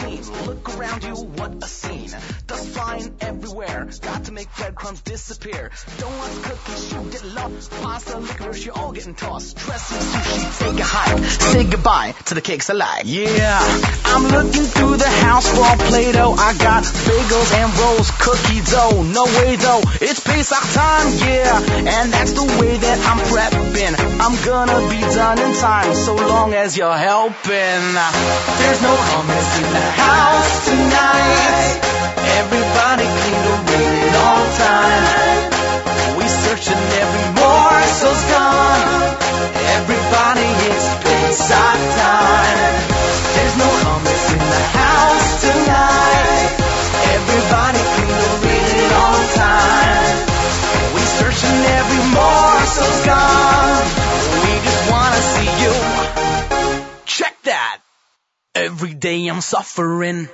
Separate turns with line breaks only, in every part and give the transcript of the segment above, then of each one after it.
Look around you, what a scene. Dust flying everywhere. Got to make breadcrumbs disappear. Don't Donuts, cookies, you get lost. Pasta, licorice, you're all getting tossed. Dressing, sushi, take a hike. Say goodbye to the cakes alive. Yeah, I'm looking through the house for Play-Doh. I got bagels and rolls, cookie dough. No way though, it's Pesach time, yeah. And that's the way that I'm prepping. I'm gonna be done in time, so long as you're helping. There's no hummus in the house tonight. Everybody clean the wait on time. We searching every morsel's gone. Everybody, it's Pesach time. There's no hummus in the house tonight. Everybody clean the wait on time. We searching every morsel's gone. We just wanna see you. Check that. Every day I'm suffering.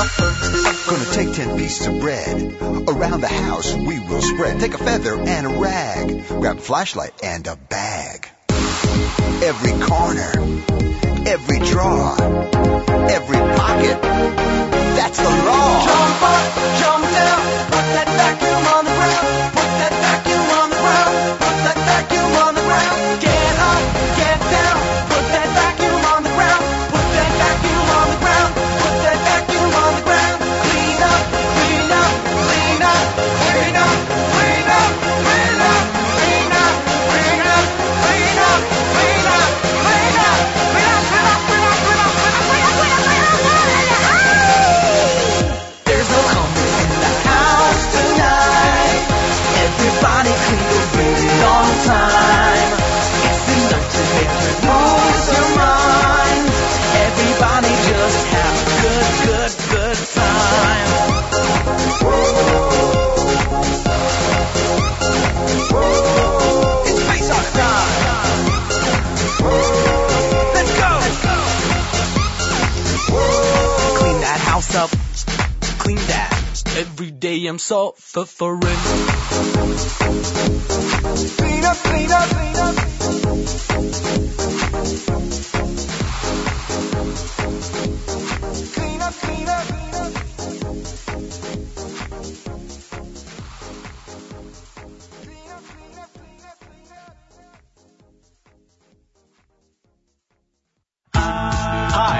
Gonna take ten pieces of bread. Around the house we will spread. Take a feather and a rag. Grab a flashlight and a bag. Every corner, every drawer, every pocket. That's the law.
Jump up, jump up clean that. Every day I'm suffering. Clean up, clean up, clean up.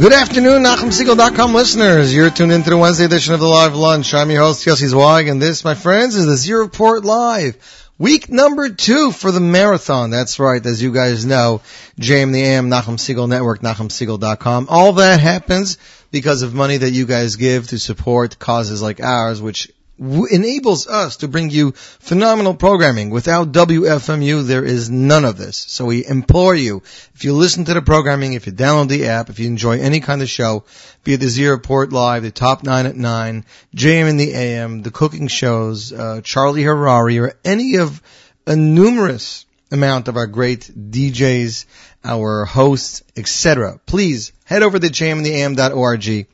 Good afternoon, NachumSegal.com listeners. You're tuned into the Wednesday edition of the Live Lunch. I'm your host, Yossi Zweig, and this, my friends, is the Z Report Live. Week number two for the marathon. That's right, as you guys know, JM the AM, Nachum Segal Network, NachumSegal.com. All that happens because of money that you guys give to support causes like ours, which w- enables us to bring you phenomenal programming. Without WFMU, there is none of this. So we implore you, if you listen to the programming, if you download the app, if you enjoy any kind of show, be it the Z Report Live, the Top 9 at 9, JM in the AM, the cooking shows, uh, Charlie Harari, or any of a numerous amount of our great DJs, our hosts, etc. Please head over to jmintheam.org,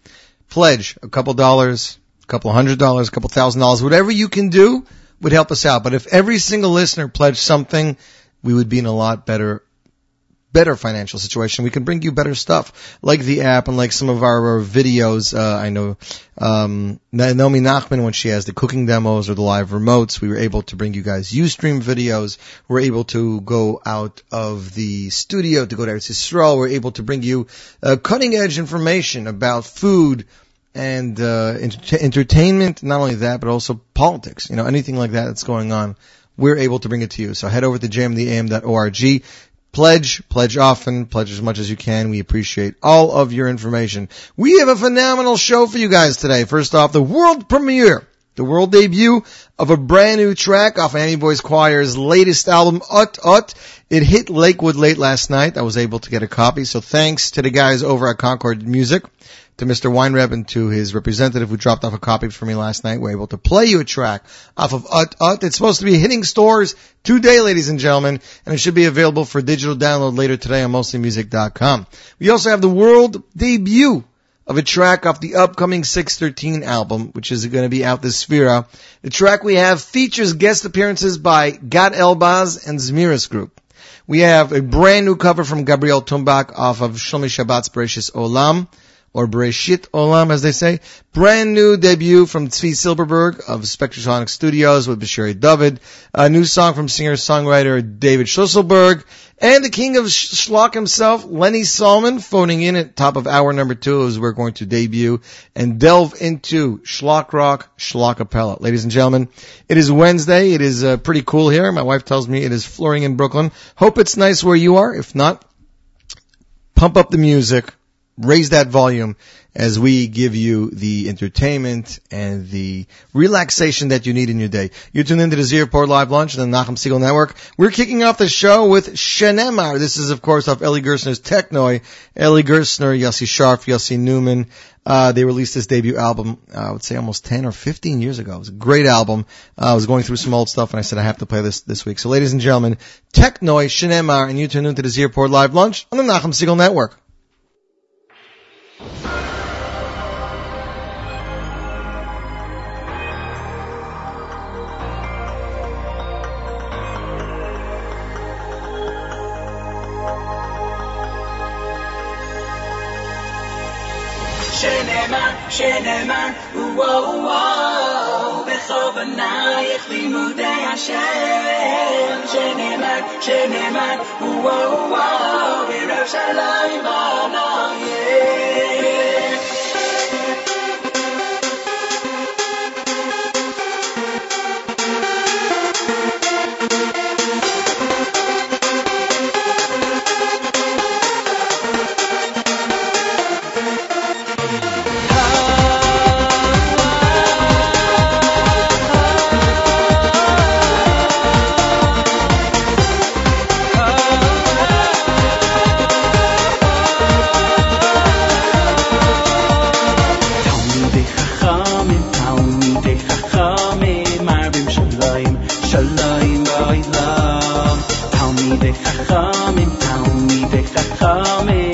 pledge a couple dollars, a couple hundred dollars, a couple thousand dollars, whatever you can do would help us out. But if every single listener pledged something, we would be in a lot better better financial situation. We can bring you better stuff, like the app and like some of our videos. Uh, I know um, Naomi Nachman when she has the cooking demos or the live remotes, we were able to bring you guys UStream videos. We're able to go out of the studio to go to Eretz Yisrael. We're able to bring you uh, cutting edge information about food and uh, ent- entertainment. Not only that, but also politics. You know, anything like that that's going on we're able to bring it to you. So head over to jmtheam.org. Pledge, pledge often, pledge as much as you can. We appreciate all of your information. We have a phenomenal show for you guys today. First off, the world premiere, the world debut of a brand new track off Miami Boys Choir's latest album, Ut Ut. It hit Lakewood late last night. I was able to get a copy, so thanks to the guys over at Concord Music to Mr. Weinreb and to his representative who dropped off a copy for me last night. We're able to play you a track off of Ut Ut. It's supposed to be hitting stores today, ladies and gentlemen, and it should be available for digital download later today on mostlymusic.com. We also have the world debut of a track off the upcoming 613 album, which is going to be out this sefira. The track we have features guest appearances by Gad Elbaz and Zemiros Group. We have a brand new cover from Gabriel Tumbak off of Shlomi Shabbat's Precious Olam or Bereshit Olam, as they say. Brand new debut from Zvi Zilberberg of Spectrasonic Studios with B'Shirei David. A new song from singer-songwriter David Schlusselberg. And the king of schlock himself, Lenny Solomon, phoning in at top of hour number two as we're going to debut and delve into schlock rock, Shlockapella. Ladies and gentlemen, it is Wednesday. It is uh, pretty cool here. My wife tells me it is flooring in Brooklyn. Hope it's nice where you are. If not, pump up the music raise that volume as we give you the entertainment and the relaxation that you need in your day. You're tuned into the Z Report Live Lunch on the Nachum Segal Network. We're kicking off the show with Shenemar. This is, of course, off Eli Gerstner's Technoy. Eli Gerstner, Yossi Sharf, Yossi Newman. Uh, they released this debut album, uh, I would say almost 10 or 15 years ago. It was a great album. Uh, I was going through some old stuff and I said I have to play this this week. So ladies and gentlemen, Technoy, Shenemar, and you tune into the Z Report Live Lunch on the Nachum Segal Network.
שנאמר, שנאמר, וואו וואו, בכוונייך לימודי השם. שנאמר, שנאמר, וואו וואו, בירושלים בנאייך. that coming.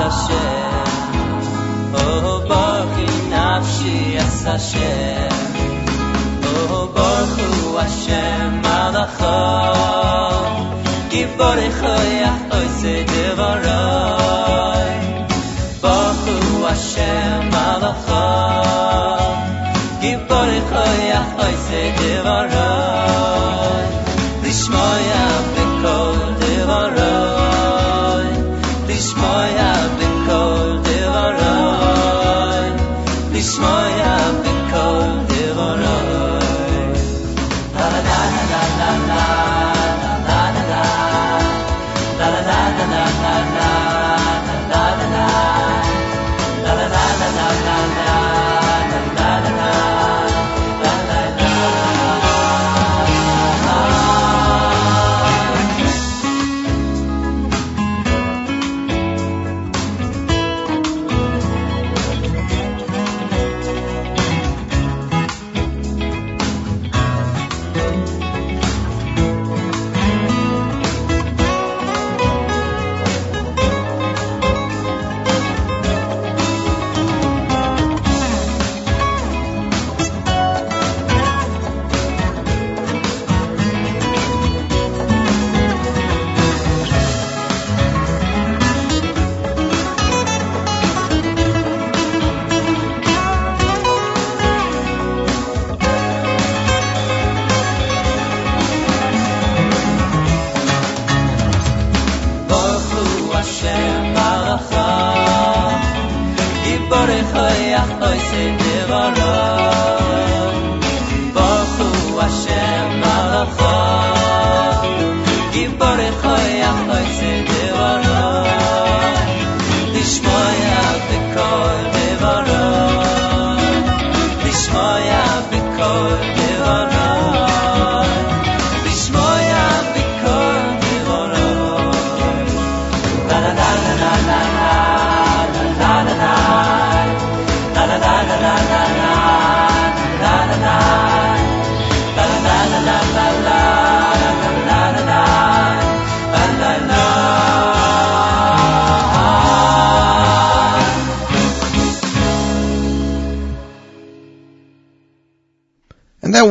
Hashem. Oh, Baruch nafshi es Hashem. Oh, Baruch Hashem malacho. Giborecho yahoy se devoroi. Baruch Hashem malacho. Giborecho yahoy se
devoroi.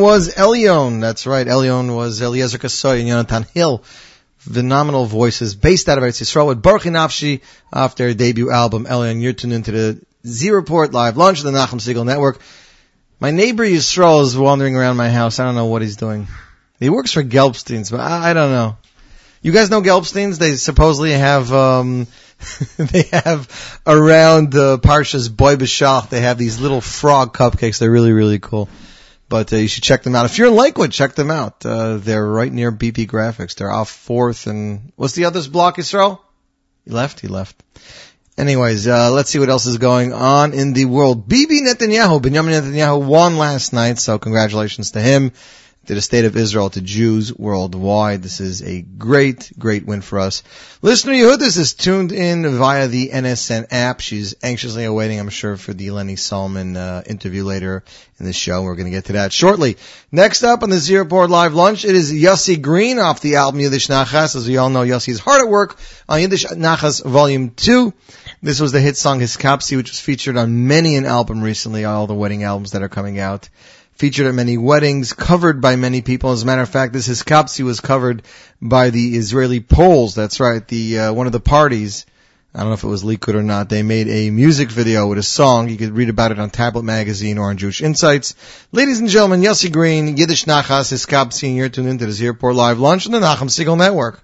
Was Elion. That's right. Elion was Eliezer Kasoy and Yonatan Hill. Phenomenal voices based out of Eretz Yisrael with Baruch Nafshi off their debut album, Elion. You're tuned into the Z Report live launch of the Nachum Segal Network. My neighbor Yisrael is wandering around my house. I don't know what he's doing. He works for Gelbstein's, but I, I don't know. You guys know Gelbstein's? They supposedly have, um, they have around uh, Parshas Boy B'Shach, they have these little frog cupcakes. They're really, really cool. But uh, you should check them out. If you're in Lakewood, check them out. Uh, they're right near BP Graphics. They're off Fourth and what's the other's block, Israel? He left. He left. Anyways, uh, let's see what else is going on in the world. Bibi Netanyahu, Benjamin Netanyahu won last night, so congratulations to him to the state of Israel, to Jews worldwide. This is a great, great win for us. Listener Yehudis is tuned in via the NSN app. She's anxiously awaiting, I'm sure, for the Lenny Solomon uh, interview later in the show. We're going to get to that shortly. Next up on the Z Report Live Lunch, it is Yossi Green off the album Yiddish Nachas. As we all know, Yossi is hard at work on Yiddish Nachas Volume 2. This was the hit song Hiskapsi, which was featured on many an album recently, all the wedding albums that are coming out featured at many weddings, covered by many people. As a matter of fact, this Hiskapsi was covered by the Israeli Poles. That's right, the uh, one of the parties. I don't know if it was Likud or not. They made a music video with a song. You could read about it on Tablet Magazine or on Jewish Insights. Ladies and gentlemen, Yossi Green, Yiddish Nachas, Hiskapsi, and you're tuned into the Z Report Live Lunch on the Nachum Segal Network.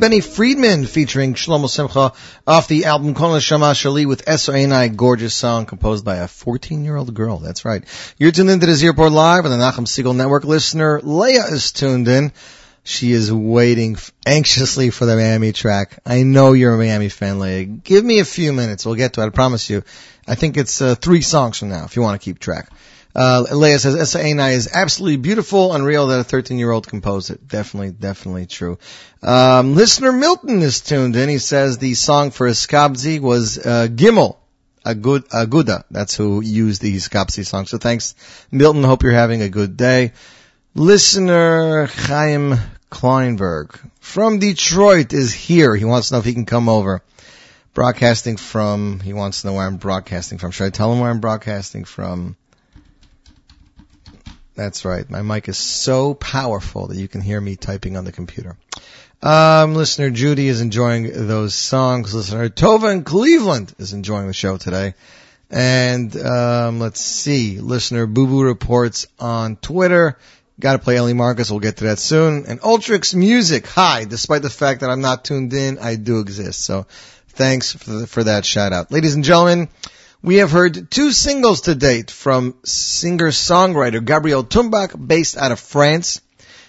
Benny Friedman featuring Shlomo Simcha off the album Kol Neshama Shali with S.O.A.N.I. Gorgeous song composed by a 14-year-old girl. That's right. You're tuned into the Z Live on the Nachum Segal Network. Listener Leah is tuned in. She is waiting anxiously for the Miami track. I know you're a Miami fan, Leah. Give me a few minutes. We'll get to it. I promise you. I think it's uh, three songs from now if you want to keep track. Uh, Leah says S.A.N.I. is absolutely beautiful, unreal that a 13 year old composed it. Definitely, definitely true. Um, listener Milton is tuned in. He says the song for Skabzi was, uh, Gimel. Agud, Aguda. That's who used the Skabzi song. So thanks, Milton. Hope you're having a good day. Listener Chaim Kleinberg from Detroit is here. He wants to know if he can come over. Broadcasting from, he wants to know where I'm broadcasting from. Should I tell him where I'm broadcasting from? That's right. My mic is so powerful that you can hear me typing on the computer. Um, listener Judy is enjoying those songs. Listener Tova in Cleveland is enjoying the show today. And um, let's see, listener Boo Boo reports on Twitter. Got to play Eli Marcus. We'll get to that soon. And Ultrix Music. Hi, despite the fact that I'm not tuned in, I do exist. So thanks for, the, for that shout out, ladies and gentlemen. We have heard two singles to date from singer-songwriter Gabriel Tumbak, based out of France.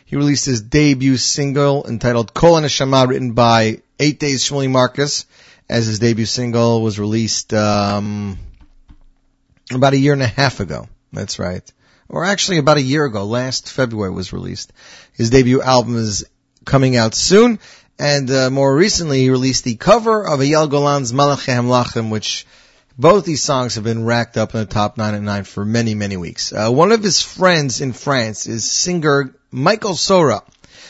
He released his debut single entitled Kol Neshama, written by Eight Days Shmuley Marcus, as his debut single was released um, about a year and a half ago. That's right. Or actually about a year ago, last February was released. His debut album is coming out soon, and uh, more recently he released the cover of Eyal Golan's Malachi Hamlachim, which both these songs have been racked up in the top nine and nine for many, many weeks. Uh, one of his friends in France is singer Michael Sora.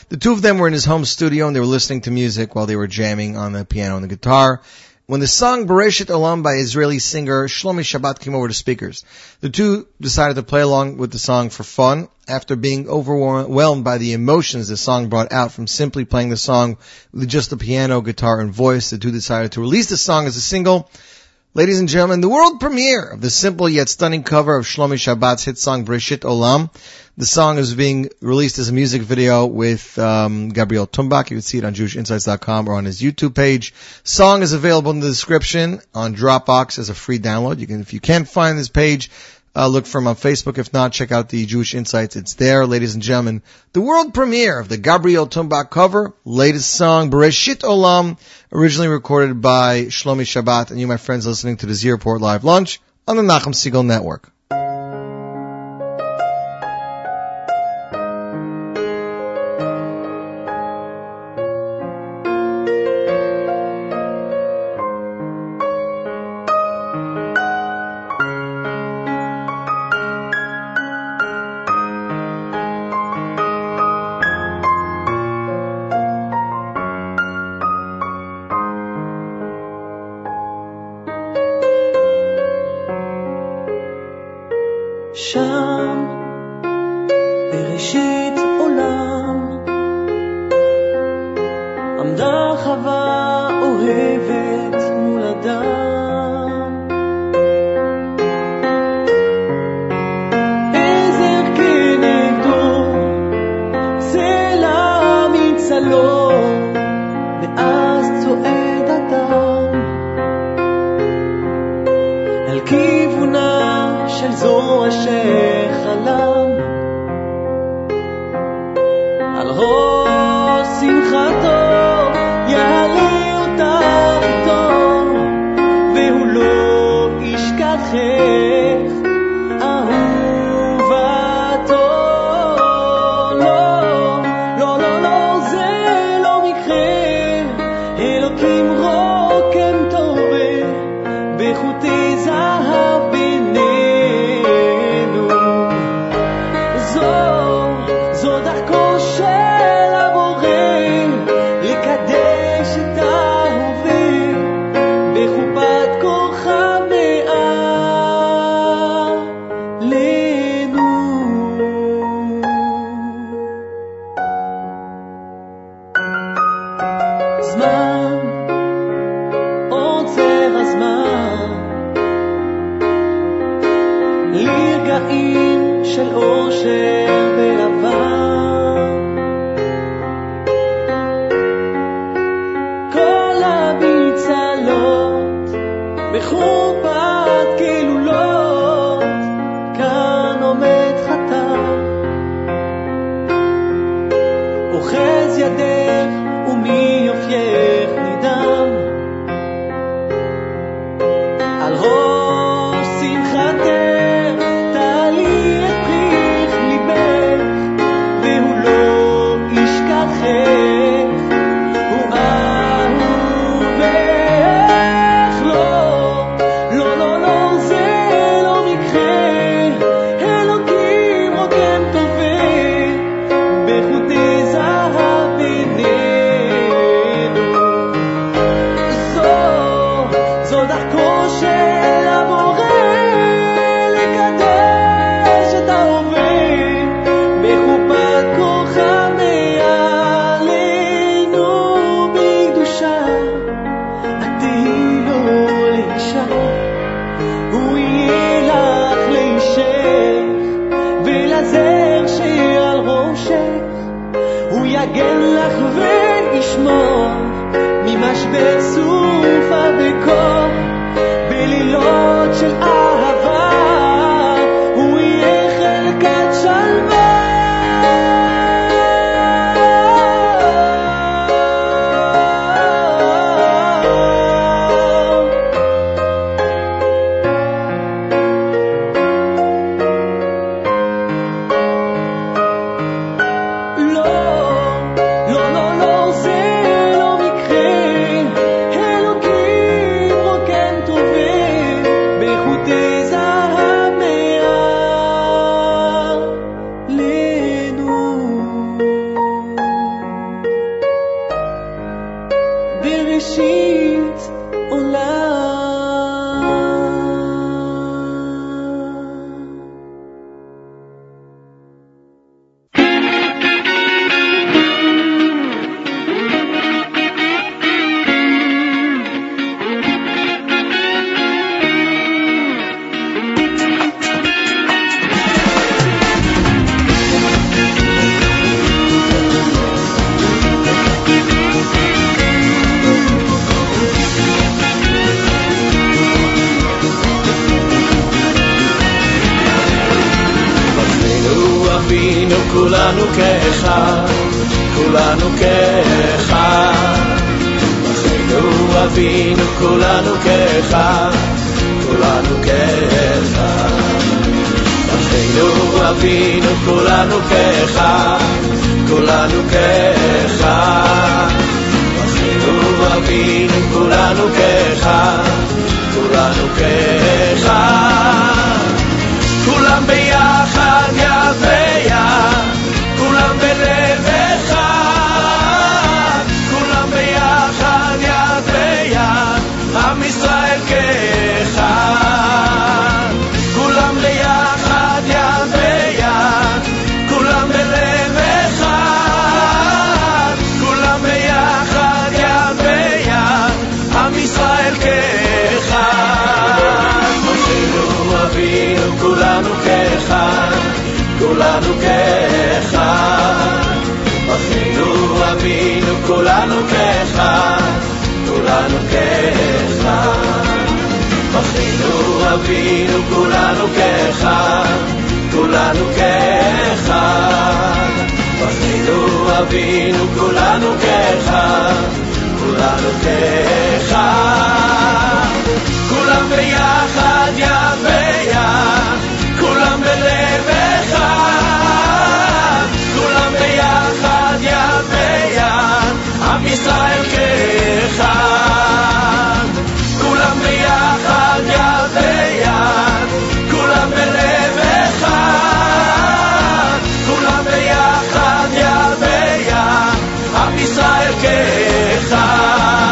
The two of them were in his home studio and they were listening to music while they were jamming on the piano and the guitar. When the song Bereshit Olam by Israeli singer Shlomi Shabbat came over the speakers, the two decided to play along with the song for fun. After being overwhelmed by the emotions the song brought out from simply playing the song with just the piano, guitar, and voice, the two decided to release the song as a single Ladies and gentlemen, the world premiere of the simple yet stunning cover of Shlomi Shabbat's hit song Bereshit Olam. The song is being released as a music video with um, Gabriel Tumbak. You can see it on JewishInsights.com or on his YouTube page. Song is available in the description on Dropbox as a free download. You can, if you can't find this page, uh, look for him on Facebook. If not, check out the Jewish Insights. It's there, ladies and gentlemen. The world premiere of the Gabriel Tumbak cover, latest song, Bereshit Olam, originally recorded by Shlomi Shabbat, and you, my friends, listening to the Z Report Live Lunch on the Nachum Segal Network.
על כיוונה של זו אשר חלם. על ראש
כאחד, כולנו כאחד. אחינו אבינו כולנו כאחד, כולנו כאחד. אחינו אבינו כולנו כאחד, כולנו כאחד. אבינו כולנו כאחד, כולנו כאחד. אחינו אבינו כולנו כאחד, כולנו כאחד. אחינו אבינו כולנו כאחד, כולנו כאחד. כולם ביחד, יד עם ישראל כאחד. כולם ביחד, יד ביד, כולם בלב אחד. כולם ביחד, יד ביד, עם ישראל כאחד.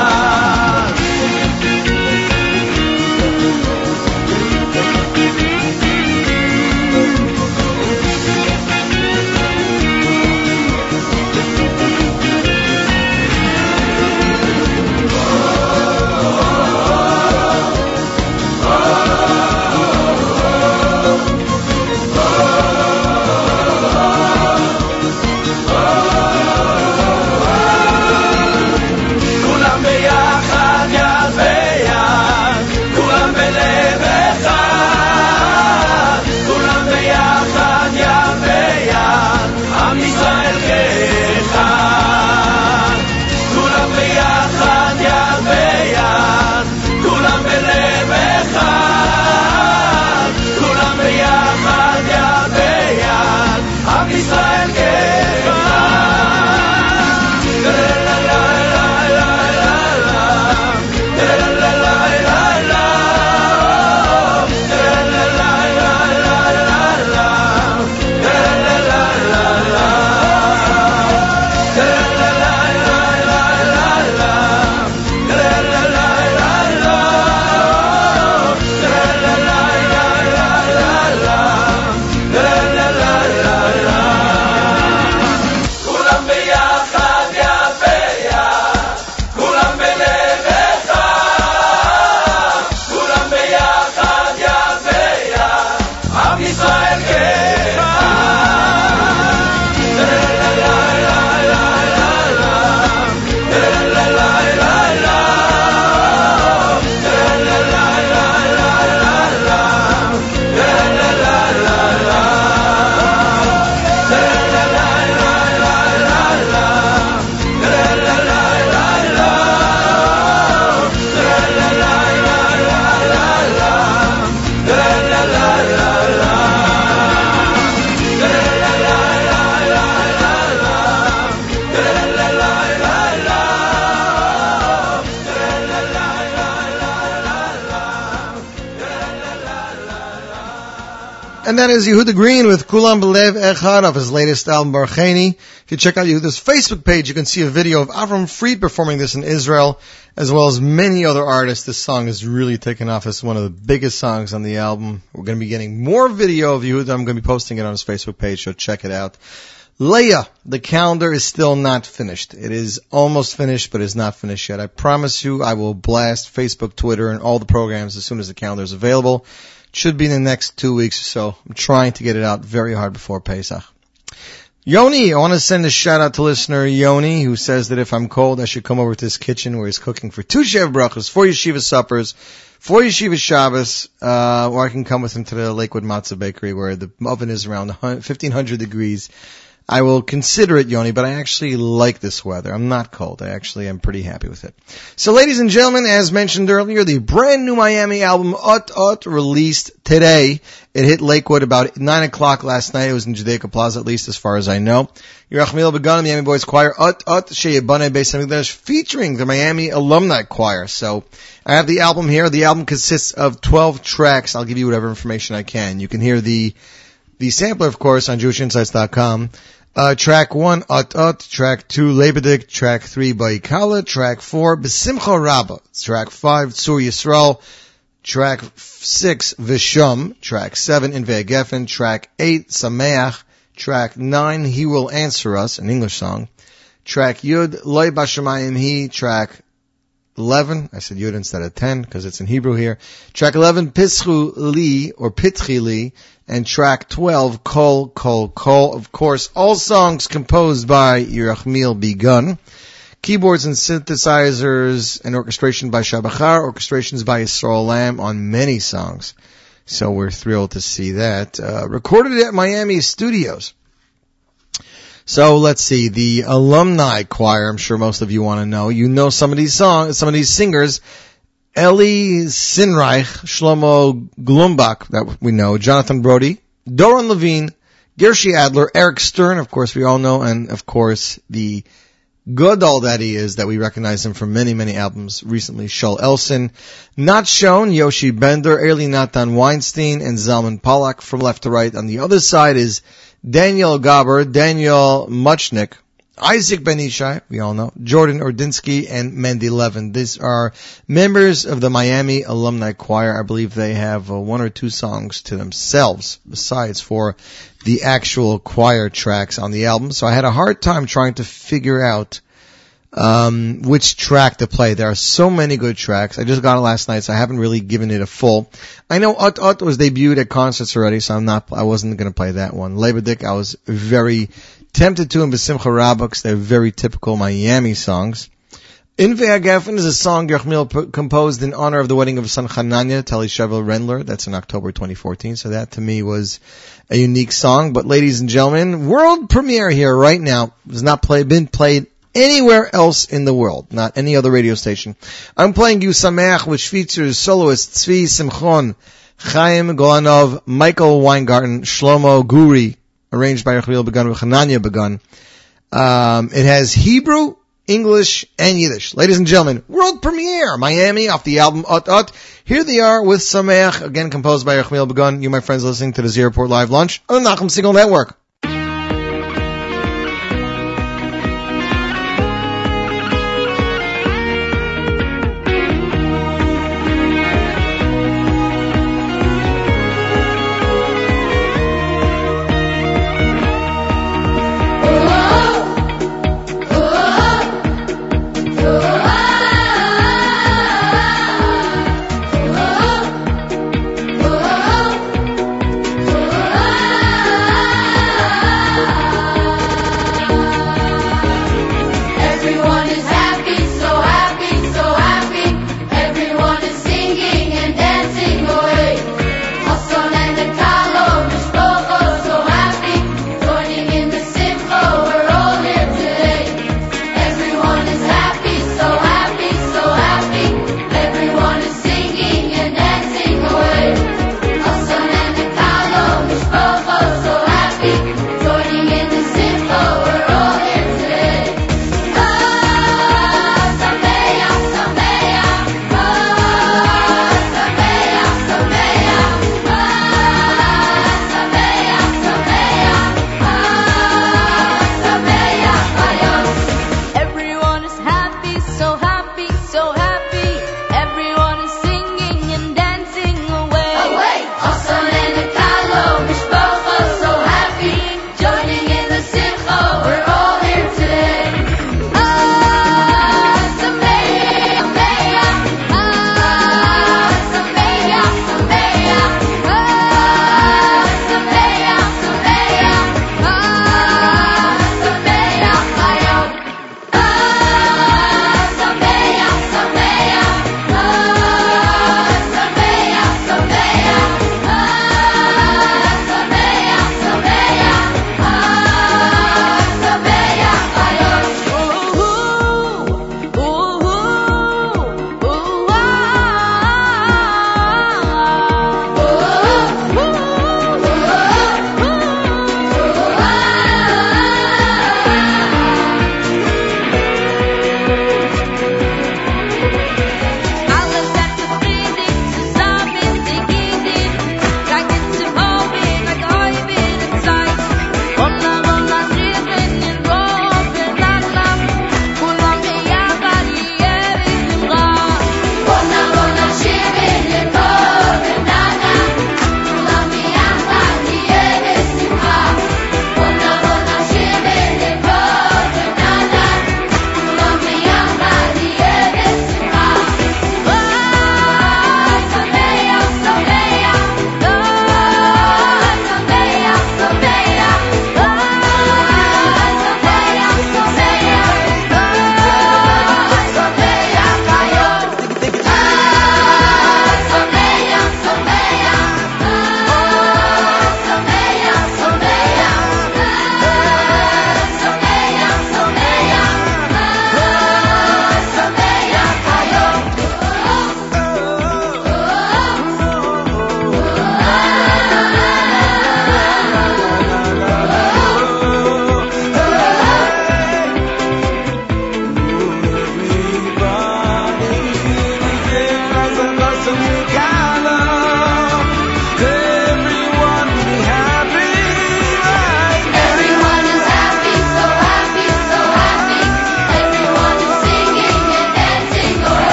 That is Yehuda Green with Kulam Belev Echad of his latest album Barcheni. If you check out Yehuda's Facebook page, you can see a video of Avram Fried performing this in Israel, as well as many other artists. This song is really taken off as one of the biggest songs on the album. We're going to be getting more video of Yehuda. I'm going to be posting it on his Facebook page, so check it out. Leah, the calendar is still not finished. It is almost finished, but it's not finished yet. I promise you I will blast Facebook, Twitter, and all the programs as soon as the calendar is available. Should be in the next two weeks or so. I'm trying to get it out very hard before Pesach. Yoni, I want to send a shout out to listener Yoni, who says that if I'm cold, I should come over to his kitchen where he's cooking for two Shev brachas, four yeshiva suppers, four yeshiva Shabbos, uh, or I can come with him to the Lakewood Matzah Bakery where the oven is around 1500 degrees I will consider it, Yoni, but I actually like this weather. I'm not cold. I actually am pretty happy with it. So ladies and gentlemen, as mentioned earlier, the brand new Miami album, Ut Ut, released today. It hit Lakewood about 9 o'clock last night. It was in Judaica Plaza, at least as far as I know. Yerachmiel Begun, Miami Boys Choir, Ut Ut, Sheyabane Beis HaMikdash, featuring the Miami Alumni Choir. So, I have the album here. The album consists of 12 tracks. I'll give you whatever information I can. You can hear the, the sampler, of course, on JewishInsights.com. Uh, track one, Ut Ut. Track two, Lebedik. Track three, Baikala. Track four, Besimcha Rabbah. Track five, Tzur Yisrael. Track six, Vishum. Track seven, Inve Geffen. Track eight, Sameach. Track nine, He Will Answer Us, an English song. Track Yud, Loi Bashamayim He. Track 11. I said Yud instead of 10 because it's in Hebrew here. Track 11, Pischu Li or Pitchi Li. And track 12, Kol Kol Kol. Of course, all songs composed by Yerachmiel Begun. Keyboards and synthesizers and orchestration by Shabachar, orchestrations by Yisrael Lamm on many songs. So we're thrilled to see that. Uh, recorded at Miami Studios. So let's see, the alumni choir, I'm sure most of you want to know. You know some of these songs, some of these singers. Eli Sinreich, Shlomo Glumbach, that we know, Jonathan Brody, Doron Levine, Gershi Adler, Eric Stern, of course we all know, and of course the Godal that he is, that we recognize him from many, many albums recently, Shaul Elson. Not shown, Yoshi Bender, Eli Natan Weinstein, and Zalman Pollack from left to right. On the other side is Daniel Gaber, Daniel Muchnick, Isaac Ben Ishai, we all know, Jordan Ordinsky, and Mandy Levin. These are members of the Miami Alumni Choir. I believe they have uh, one or two songs to themselves, besides for the actual choir tracks on the album. So I had a hard time trying to figure out um, which track to play. There are so many good tracks. I just got it last night, so I haven't really given it a full. I know Ut Ut was debuted at concerts already, so I'm not, I wasn't going to play that one. Lebedik, I was very tempted to in Besimcha Rabbah they're very typical Miami songs. In Ve'agafen is a song composed in honor of the wedding of son Hananya, Tali Shevel Rendler. That's in October 2014. So that to me was a unique song. But ladies and gentlemen, world premiere here right now has not play, been played anywhere else in the world, not any other radio station. I'm playing you Sameach, which features soloists Tzvi Simchon, Chaim Golanov, Michael Weingarten, Shlomo Guri, arranged by Yerachmiel Begun with Hananya Begun. Um, it has Hebrew, English, and Yiddish. Ladies and gentlemen, world premiere, Miami, off the album Ut Ut. Here they are with Sameach, again composed by Yerachmiel Begun. You, my friends, listening to the Z Report Live Lunch on the Nachum Segal Network.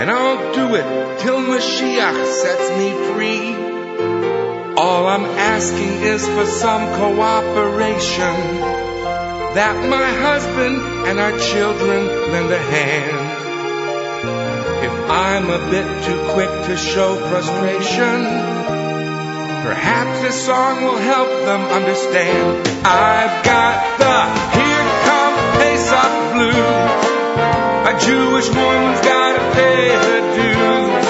And I'll do it till Mashiach sets me free. All I'm asking is for some cooperation, that my husband and our children lend a hand. If I'm a bit too quick to show frustration, perhaps this song will help them understand. I've got the Here Come Pesach blues. Jewish woman's gotta pay her dues.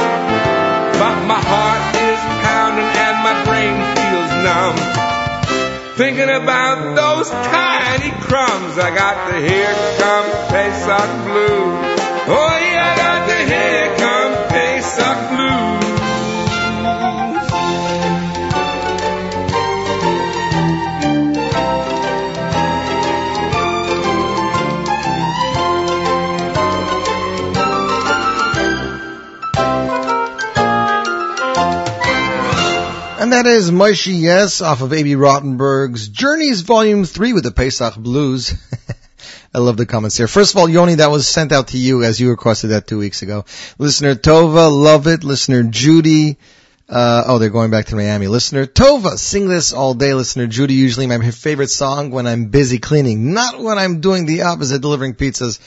But my heart is pounding and my brain feels numb. Thinking about those tiny crumbs, I got the Here Come Pesach blues. Oh yeah,
And that is Moshe Yess off of Abie Rotenberg's Journeys Volume 3 with the Pesach Blues. I love the comments here. First of all, Yoni, that was sent out to you as you requested that two weeks ago. Listener Tova, love it. Listener Judy, uh, oh, they're going back to Miami. Listener Tova, sing this all day. Listener Judy, usually my favorite song when I'm busy cleaning, not when I'm doing the opposite, delivering pizzas.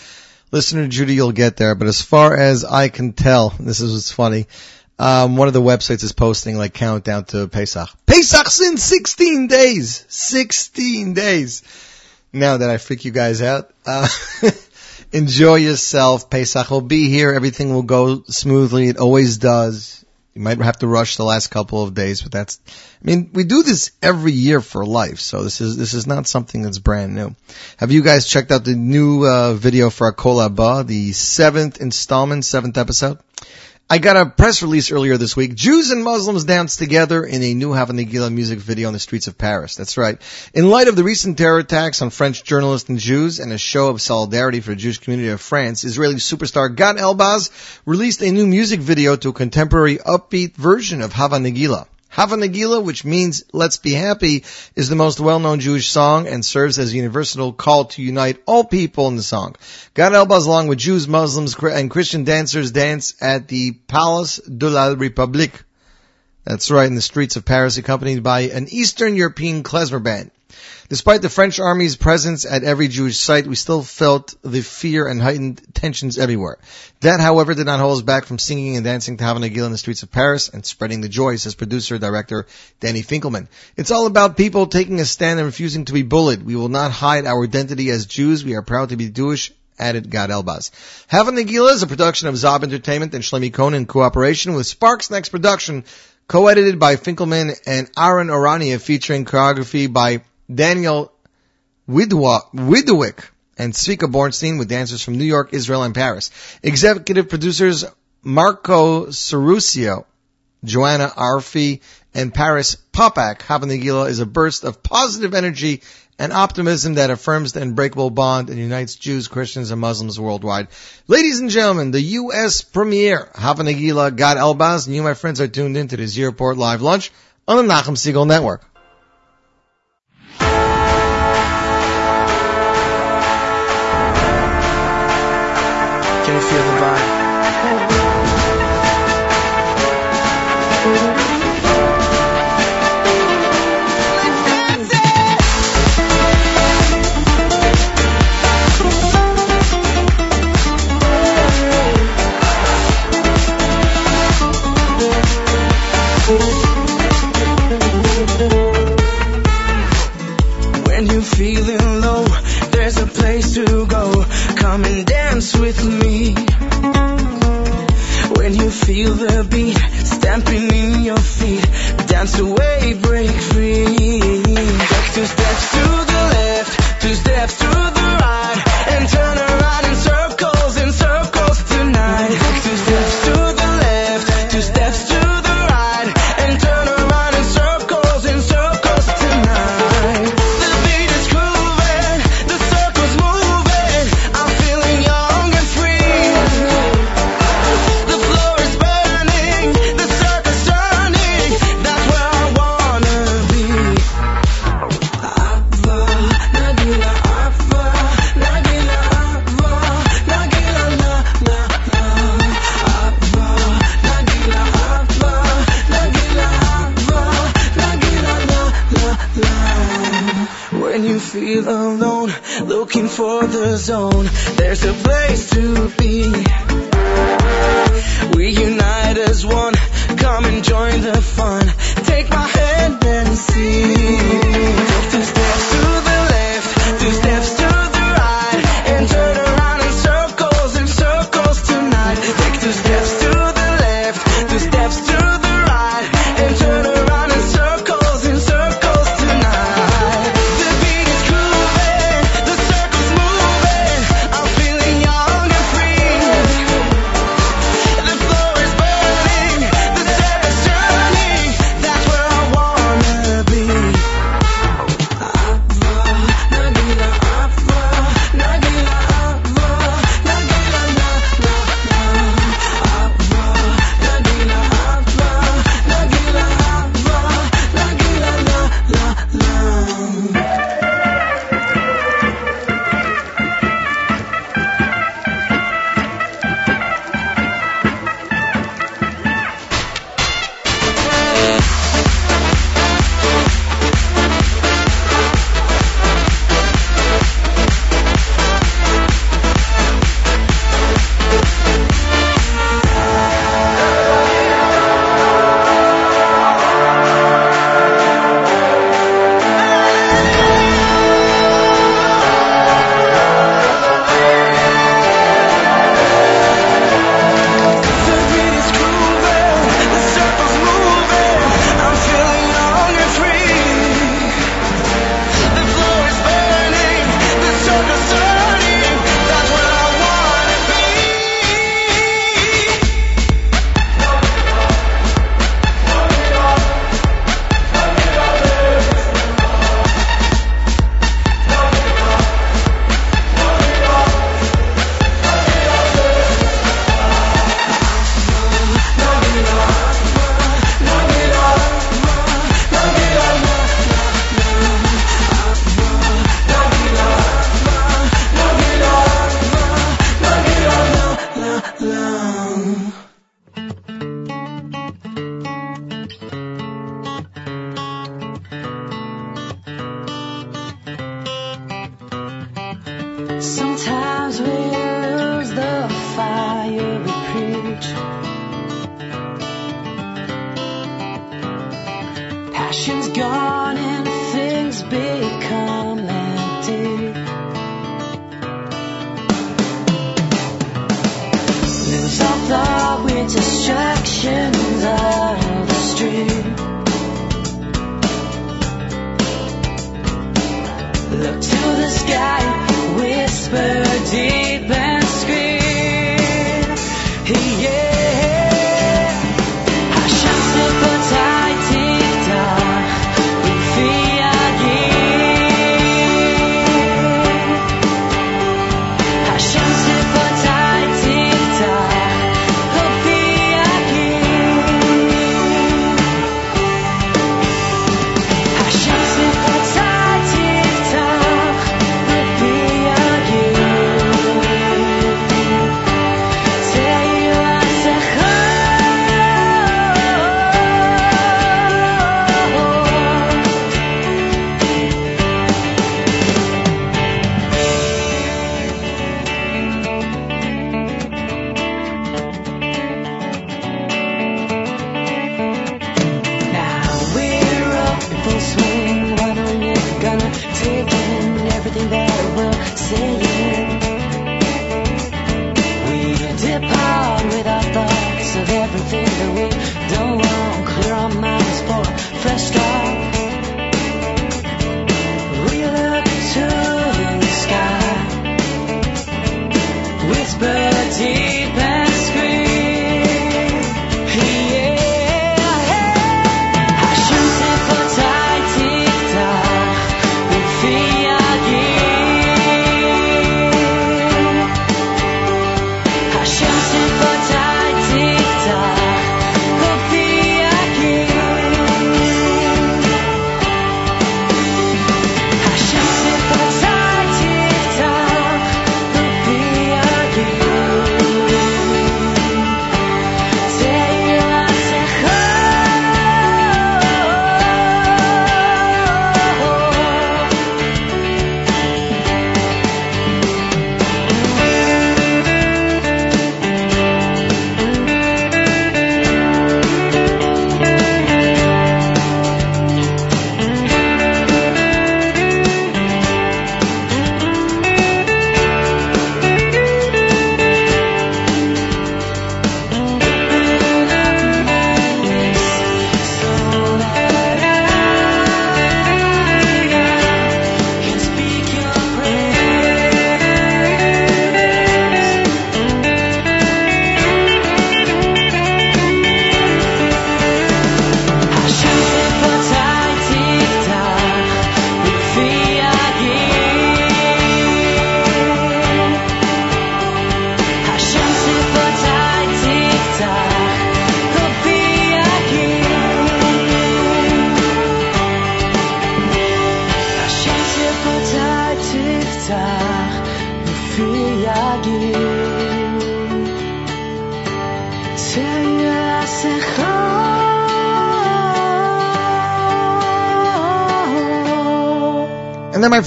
Listener Judy, you'll get there. But as far as I can tell, this is what's funny. Um, one of the websites is posting like countdown to Pesach. Pesach's in 16 days. 16 days. Now that I freak you guys out, uh, Enjoy yourself. Pesach will be here. Everything will go smoothly. It always does. You might have to rush the last couple of days, but that's, I mean, we do this every year for life, so this is, this is not something that's brand new. Have you guys checked out the new, uh, video for Kol Haba, the seventh installment, seventh episode? I got a press release earlier this week. Jews and Muslims danced together in a new Hava Nagila music video on the streets of Paris. That's right. In light of the recent terror attacks on French journalists and Jews and a show of solidarity for the Jewish community of France, Israeli superstar Gad Elbaz released a new music video to a contemporary upbeat version of Hava Nagila. Hava Nagila, which means let's be happy, is the most well-known Jewish song and serves as a universal call to unite all people in the song. Gad Elbaz, along with Jews, Muslims, and Christian dancers, dance at the Place de la République. That's right, in the streets of Paris, accompanied by an Eastern European klezmer band. Despite the French army's presence at every Jewish site, we still felt the fear and heightened tensions everywhere. That, however, did not hold us back from singing and dancing to Havanagil in the streets of Paris and spreading the joy, says producer director Danny Finkelman. It's all about people taking a stand and refusing to be bullied. We will not hide our identity as Jews. We are proud to be Jewish added Gad Elbaz. Hava Nagila is a production of Zob Entertainment and Shlomi Cohen in cooperation with Sparks Next Production, co-edited by Finkelman and Aaron Orania, featuring choreography by Daniel Widwick and Svika Bornstein with dancers from New York, Israel, and Paris. Executive producers Marco Cerusio, Joanna Arfi, and Paris Popak. Hava Nagila is a burst of positive energy and optimism that affirms the unbreakable bond and unites Jews, Christians, and Muslims worldwide. Ladies and gentlemen, the U.S. premiere, Hava Nagila Gad Elbaz, and you, my friends, are tuned in to the Z Report Live Lunch on the Nachum Segal Network.
Away, for the zone, there's a place to be. We unite as one. Come and join the fun. Take my hand and see.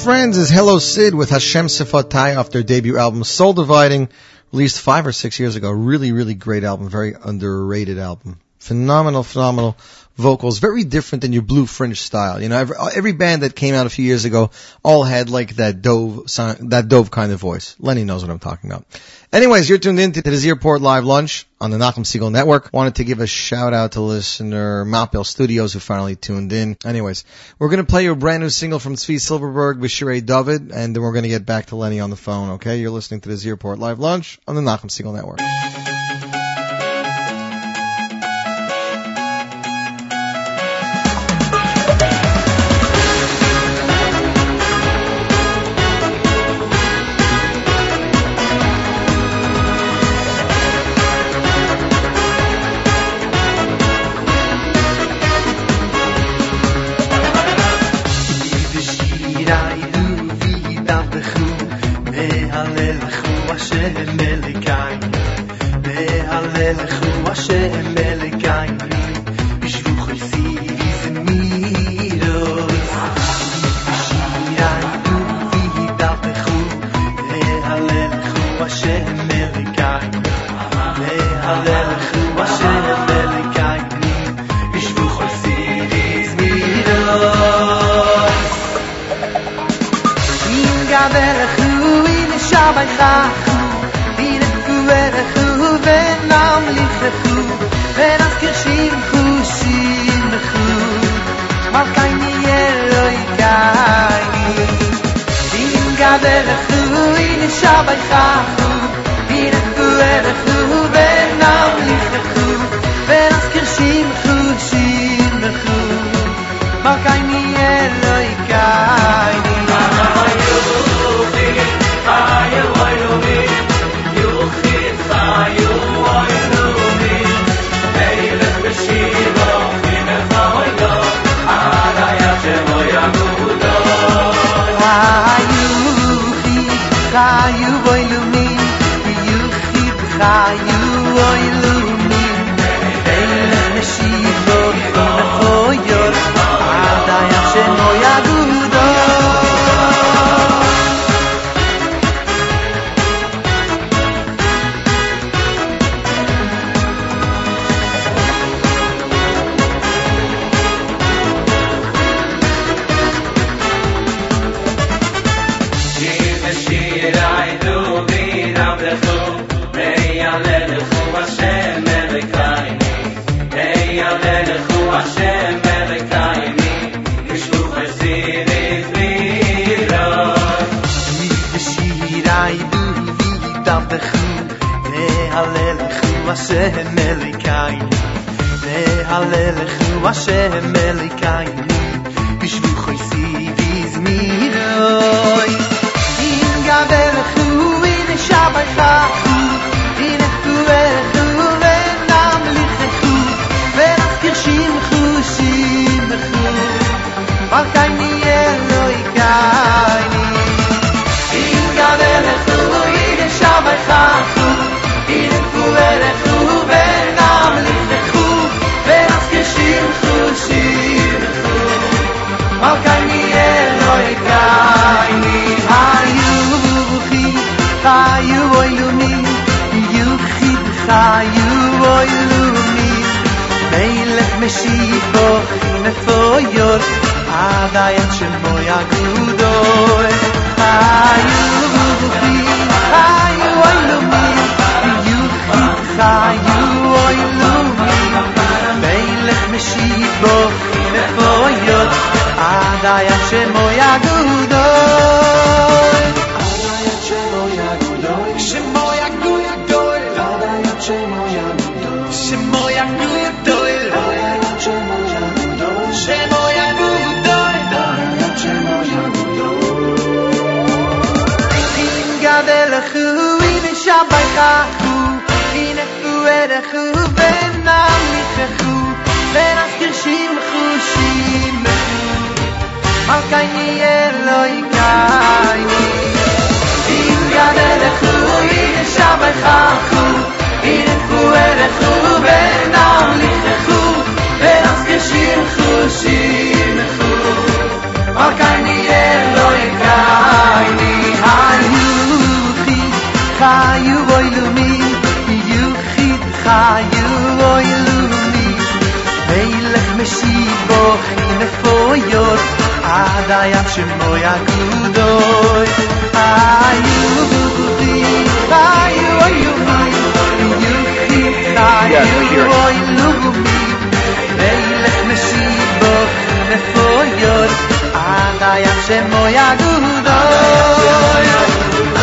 Friends, is Hello Sid with Hashem Sifatai off their debut album Soul Dividing, released five or six years ago. Really, really great album. Very underrated album. Phenomenal, phenomenal vocals. Very different than your blue fringe style. You know, every, every band that came out a few years ago all had like that dove, sound, that dove kind of voice. Lenny knows what I'm talking about. Anyways, you're tuned in to the Z Report Live Lunch on the Nachum Segal Network. Wanted to give a shout out to listener Mountbell Studios who finally tuned in. Anyways, we're going to play you a brand new single from Zvi Zilberberg with David, and then we're going to get back to Lenny on the phone, okay? You're listening to the Z Report Live Lunch on the Nachum Segal Network.
ne shabay khakh dir du er khu ben nam lich khu ben skershim khu shim khu ma kay halelechu Hashem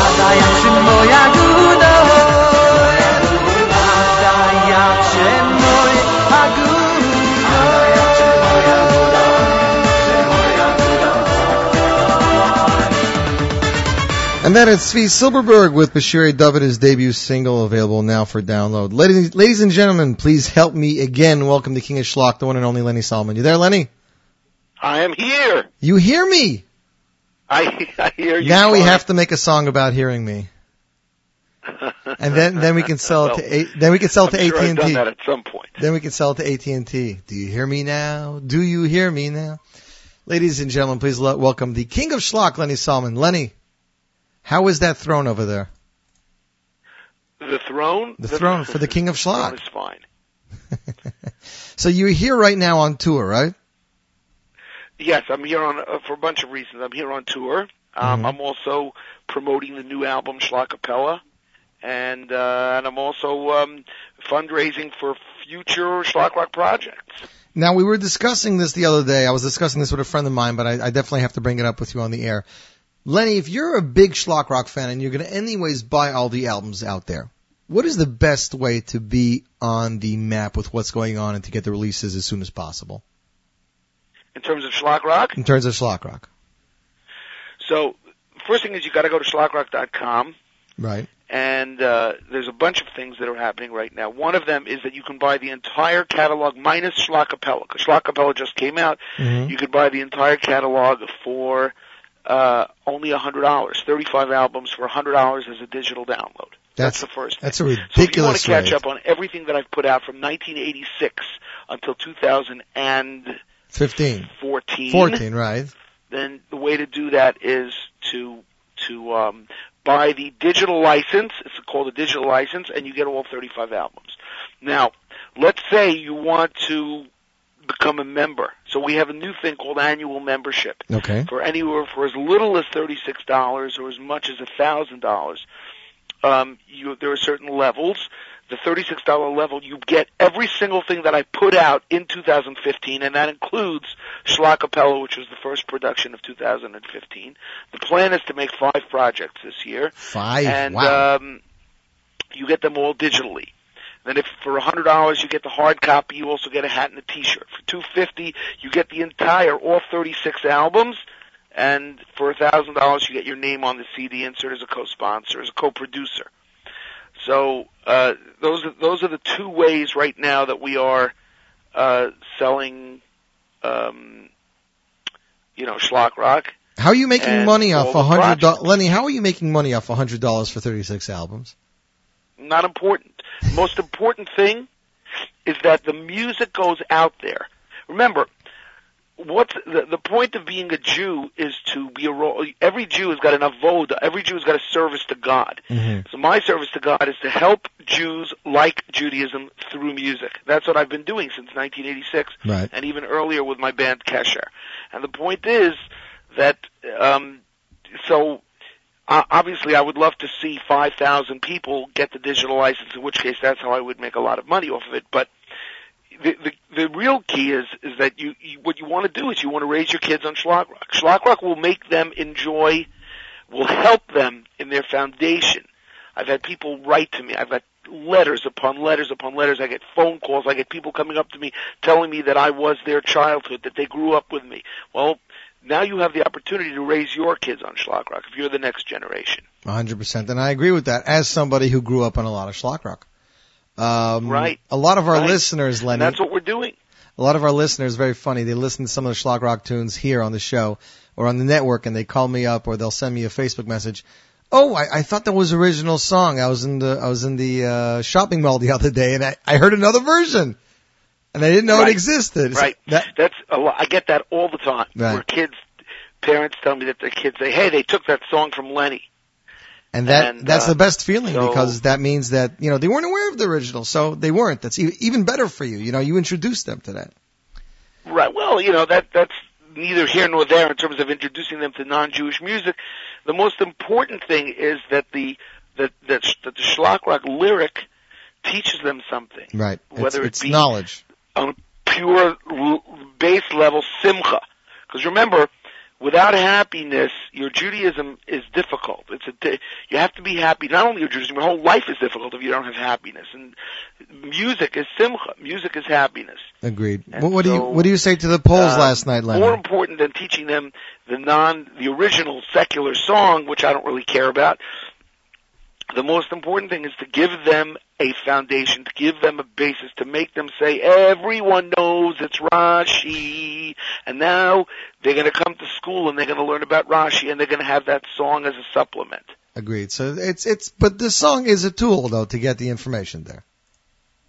Adai Shemo Yagudoy
And then it's Zvi Zilberberg with B'Shirei Dovid, his debut single, available now for download. Ladies, ladies and gentlemen, please help me again welcome the King of Schlock, the one and only Lenny Solomon. You there, Lenny?
I am here.
You hear me?
I, I hear you.
now we have to make a song about hearing me, and then then we can sell it to A- then we can sell it to
sure
AT
I've
and
done
T.
that at some point.
Then we can sell it to AT and T. Do you hear me now? Do you hear me now? Ladies and gentlemen, please le- welcome the King of Schlock, Lenny Solomon. Lenny, how is that throne over there?
The throne.
The throne for the King of Schlock.
is fine.
So you're here right now on tour, right?
Yes, I'm here on uh, for a bunch of reasons. I'm here on tour. Um,
Mhm.
I'm also promoting the new album Shlockapella, and uh, and I'm also um, fundraising for future Schlock Rock projects.
Now we were discussing this the other day. I was discussing this with a friend of mine, but I, I definitely have to bring it up with you on the air. Lenny, if you're a big Schlock Rock fan and you're going to anyways buy all the albums out there, what is the best way to be on the map with what's going on and to get the releases as soon as possible
In terms of Schlock Rock,
in terms of Schlock Rock?
so first thing is you got to go to schlockrock.com.
Right.
and uh, there's a bunch of things that are happening right now. One of them is that you can buy the entire catalog minus Shlockapella, Shlockapella just came out.
Mhm.
You could buy the entire catalog for uh, only a hundred dollars, thirty-five albums for a hundred dollars as a digital download. That's,
That's-
the first.
That's a
thing. So if you want to catch
rate.
up on everything that I've put out from 1986 until 2014,
Fifteen. Fourteen, right.
then the way to do that is to to um, buy the digital license. It's called a digital license, and you get all 35 albums. Now, let's say you want to become a member. So we have a new thing called annual membership
Okay.
for anywhere for as little as thirty-six dollars or as much as a thousand dollars. Um, you there are certain levels. The thirty-six dollar level, you get every single thing that I put out in 2015, and that includes Shlockapella, which was the first production of 2015. The plan is to make five projects this year,
Five.
and
wow.
um, you get them all digitally. Then if for a hundred dollars you get the hard copy, you also get a hat and a T-shirt. For two fifty, you get the entire all thirty six albums, and for a thousand dollars you get your name on the CD, insert as a co-sponsor, as a co-producer. So uh, those are, those are the two ways right now that we are uh, selling, um, you know, Schlock Rock.
how are you making money off a hundred dollars? Lenny, how are you making money off a hundred dollars for thirty-six albums?
not important. Most important thing is that the music goes out there. Remember, what's the, the point of being a Jew is to be a ro- every Jew has got an avoda. Every Jew has got a service to God.
Mhm.
So my service to God is to help Jews like Judaism through music. That's what I've been doing since 1986
Right.
and even earlier with my band Kesher. And the point is that um, so uh, obviously I would love to see 5,000 people get the digital license, in which case that's how I would make a lot of money off of it. But the the, the real key is is that you, you what you want to do is you want to raise your kids on Schlock Rock. Will make them enjoy, will help them in their foundation. I've had people write to me. I've got letters upon letters upon letters. I get phone calls. I get people coming up to me telling me that I was their childhood, that they grew up with me. Well, now you have the opportunity to raise your kids on Schlock Rock if you're the next generation.
A hundred percent, and I agree with that. As somebody who grew up on a lot of schlock rock, um,
Right.
A lot of our
Right.
listeners,
And
Lenny,
that's what we're doing.
a lot of our listeners, very funny. They listen to some of the schlock rock tunes here on the show or on the network, and they call me up or they'll send me a Facebook message. Oh, I, I thought that was original song. I was in the I was in the uh, shopping mall the other day, and I, I heard another version, and I didn't know
Right.
it existed. It's
Right.
That,
That's a lot. I get that all the time.
Right.
Where kids, parents tell me that their kids say, "Hey, they took that song from Lenny."
and that
And,
that's
uh,
the best feeling
so-
because that means that you know they weren't aware of the original, so they weren't. That's e- even better for you. You know, you introduced them to that.
Right. Well, you know that that's neither here nor there in terms of introducing them to non-Jewish music. The most important thing is that the that that, that the Schlock Rock lyric teaches them something
Right. It's,
Whether it
it's
be-
knowledge.
On a pure base level simcha. Because remember, without happiness, your Judaism is difficult. It's a you have to be happy. Not only your Judaism, your whole life is difficult if you don't have happiness. And music is simcha. Music is happiness.
Agreed.
And
What, what do you what do you say to the polls
Um,
last night, Lenny?
More important than teaching them the non, the original secular song, which I don't really care about. The most important thing is to give them a foundation, to give them a basis, to make them say, everyone knows it's Rashi, and now they're going to come to school and they're going to learn about Rashi, and they're going to have that song as a supplement.
Agreed. So it's it's but the song is a tool though to get the information there.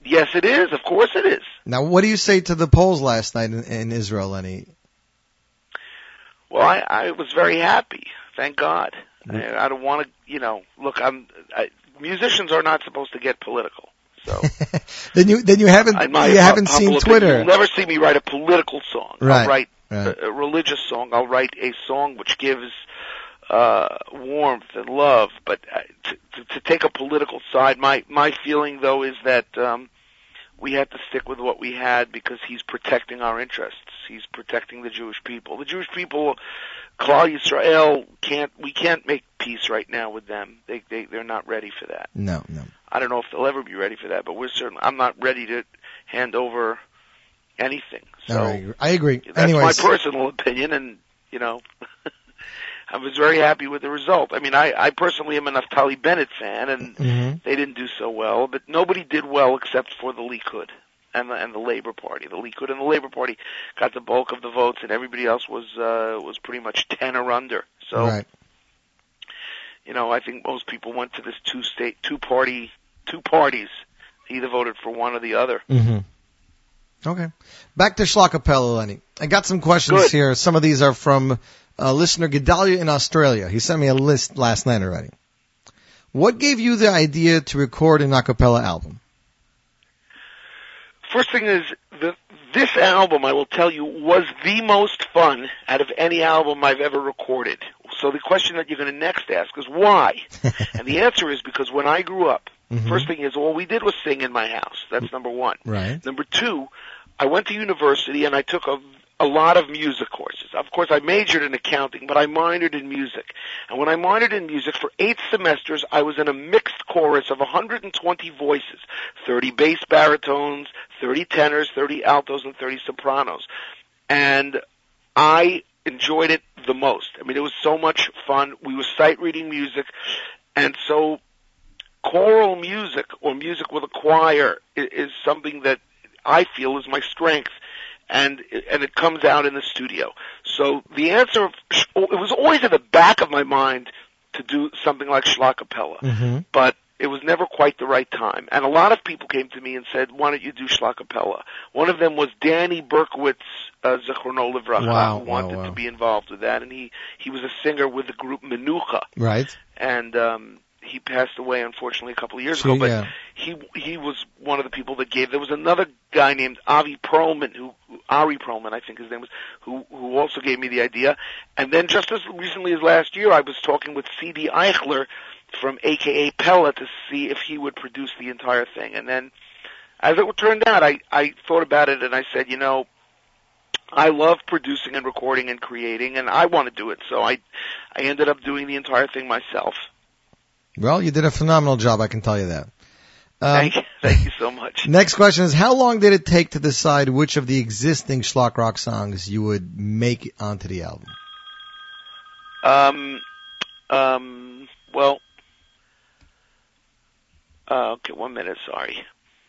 Yes, it is. Of course it is.
Now, what do you say to the polls last night in, in Israel, Lenny?
Well, I, I was very happy. Thank God.
Mm-hmm.
I, I don't want to, you know, look, I'm, I, musicians are not supposed to get political. So
then you then you haven't
in my
you haven't seen Twitter.
You'll never see me write a political song.
Right,
I'll write
right.
a, a religious song. I'll write a song which gives uh, warmth and love. But uh, to, to, to take a political side, my my feeling though is that um, we had to stick with what we had because he's protecting our interests. He's protecting the Jewish people. The Jewish people, Klal Yisrael, can't we can't make peace right now with them. They they they're not ready for that.
No, no.
I don't know if they'll ever be ready for that, but we're certainly. I'm not ready to hand over anything. So
No, I agree. I agree.
that's
Anyways,
my personal opinion, and you know, I was very happy with the result. I mean, I, I personally am a Naftali Bennett fan, and
Mhm.
they didn't do so well, but nobody did well except for the Likud and the, and the Labor Party. The Likud and the Labor Party got the bulk of the votes, and everybody else was uh, was pretty much ten or under. So
right.
you know, I think most people went to this two state, two party, two parties. Either voted for one or the other.
hmm Okay. Back to Shlockapella, Lenny. I got some questions
Good.
here. Some of these are from uh, listener Gedalia in Australia. He sent me a list last night already. What gave you the idea to record an a cappella album?
First thing is the this album I will tell you was the most fun out of any album I've ever recorded. So the question that you're going to next ask is why? and the answer is because when I grew up,
Mhm.
first thing is all we did was sing in my house. That's number 1.
Right.
Number 2, I went to university and I took a a lot of music courses. Of course, I majored in accounting, but I minored in music. And when I minored in music for eight semesters, I was in a mixed chorus of 120 voices, 30 bass baritones, 30 tenors, 30 altos, and 30 sopranos. And I enjoyed it the most. I mean, it was so much fun. We were sight reading music, and so choral music or music with a choir is, is something that I feel is my strength, and and it comes out in the studio. So the answer, it was always in the back of my mind to do something like Shlockapella,
Mm-hmm.
but it was never quite the right time. And a lot of people came to me and said, "Why don't you do Shlockapella?" One of them was Danny Berkowitz, uh, Zichrono Livracha,
Wow,
who
wow,
wanted
wow.
to be involved with that, and he he was a singer with the group Menucha
Right.
and um he passed away unfortunately a couple of years
So,
ago but
yeah.
he he was one of the people that gave there was another guy named Avi Perlman who who- Ari Perlman I think his name was who who also gave me the idea. And then just as recently as last year I was talking with CD Eichler from AKA Pella to see if he would produce the entire thing. And then as it turned out I I thought about it and I said you know I love producing and recording and creating and I want to do it. So I I ended up doing the entire thing myself
Well, you did a phenomenal job, I can tell you that. Um,
Thank you. Thank you so much.
Next question is, how long did it take to decide which of the existing Schlock Rock songs you would make onto the album?
Um, um, well, uh, okay, one minute, sorry.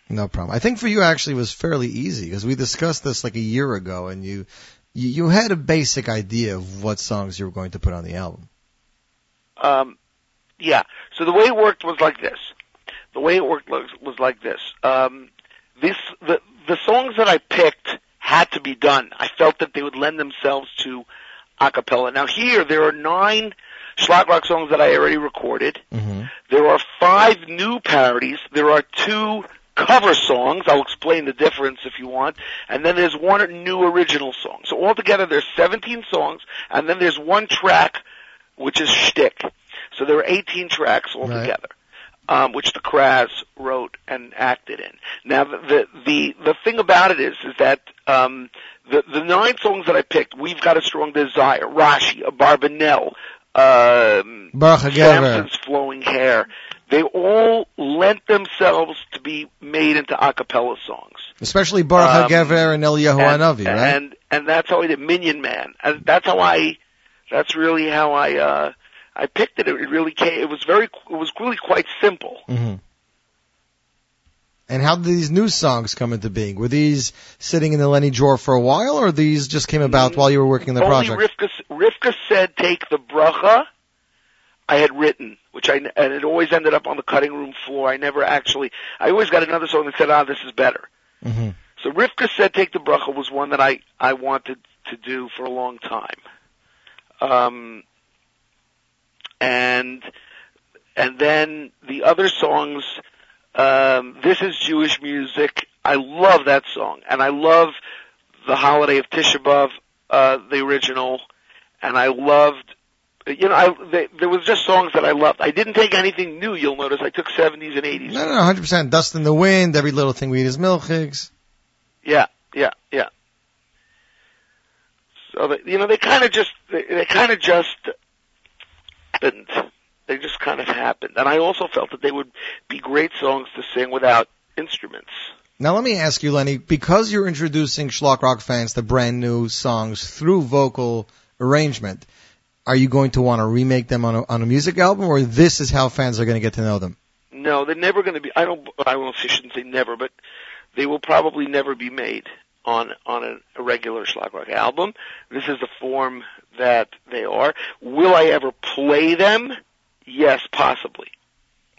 No problem. I think for you actually it was fairly easy because we discussed this like a year ago and you, you, you had a basic idea of what songs you were going to put on the album.
Um, yeah, so the way it worked was like this. The way it worked was, was like this. Um, this, the, the songs that I picked had to be done. I felt that they would lend themselves to a cappella. Now here, there are nine Schlock Rock songs that I already recorded.
Mm-hmm.
There are five new parodies. There are two cover songs. I'll explain the difference if you want. And then there's one new original song. So altogether there's 17 songs, and then there's one track which is shtick. So there are 18 tracks altogether. Um, which the Kraz wrote and acted in. Now, the the the, thing about it is, is that um, the the nine songs that I picked, we've got a strong desire. Rashi, Barbanel, um. Samson's flowing hair. They all lent themselves to be made into a cappella songs.
Especially Baruch
Um,
HaGever and Eliyahu
and,
Hanavi, right?
And and that's how I did Minyan Man. And that's how I. That's really how I. uh I picked it. It really came. It was very. It was really quite simple.
hmm And how did these new songs come into being? Were these sitting in the Lenny drawer for a while, or these just came about while you were working the
Only
project?
Rivka, Rivka said take the bracha. I had written, which I and it always ended up on the cutting room floor. I never actually. I always got another song that said, "Ah, this is better."
hmm
So Rivka said take the bracha was one that I I wanted to do for a long time. Um, and and then the other songs. Um, this is Jewish music. I love that song, and I love the holiday of Tisha B'av, uh, the original, and I loved you know, I, they, there was just songs that I loved. I didn't take anything new. You'll notice I took 70s and 80s.
No, no, hundred percent. Dust in the wind. Every little thing we eat is milchigs.
Yeah, yeah, yeah. So that you know, they kind of just they, they kind of just happened. They just kind of happened, and I also felt that they would be great songs to sing without instruments.
Now let me ask you, Lenny, because you're introducing Schlock Rock fans to brand new songs through vocal arrangement, are you going to want to remake them on a, on a music album, or this is how fans are going to get to know them?
No, they're never going to be. I don't. I won't. I shouldn't say never, but they will probably never be made on on a, a regular schlock rock album. This is the form that they are. Will I ever play them? Yes, possibly.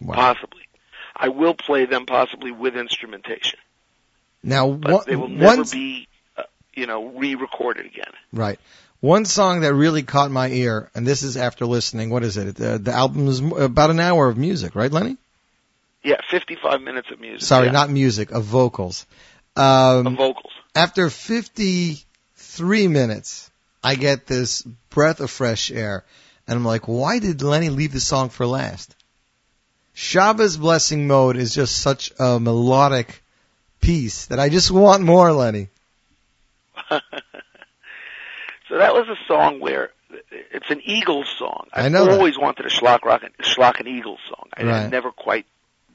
Wow.
Possibly. I will play them possibly with instrumentation,
Now,
but
one,
they will never
one-
be, uh, you know, re-recorded again.
right. One song that really caught my ear, and this is after listening. What is it? The, the album is about an hour of music, right, Lenny?
Yeah, 55 minutes of music.
Sorry,
yeah,
not music, of vocals. Um,
of vocals.
after 53 minutes, I get this breath of fresh air, and I'm like, why did Lenny leave the song for last? Shabbos Blessing Mode is just such a melodic piece that I just want more, Lenny.
so that was a song where it's an Eagles song.
I
I've
know that.
always wanted a Schlock Rock, and, Schlock and Eagles song. I, I
Right.
never quite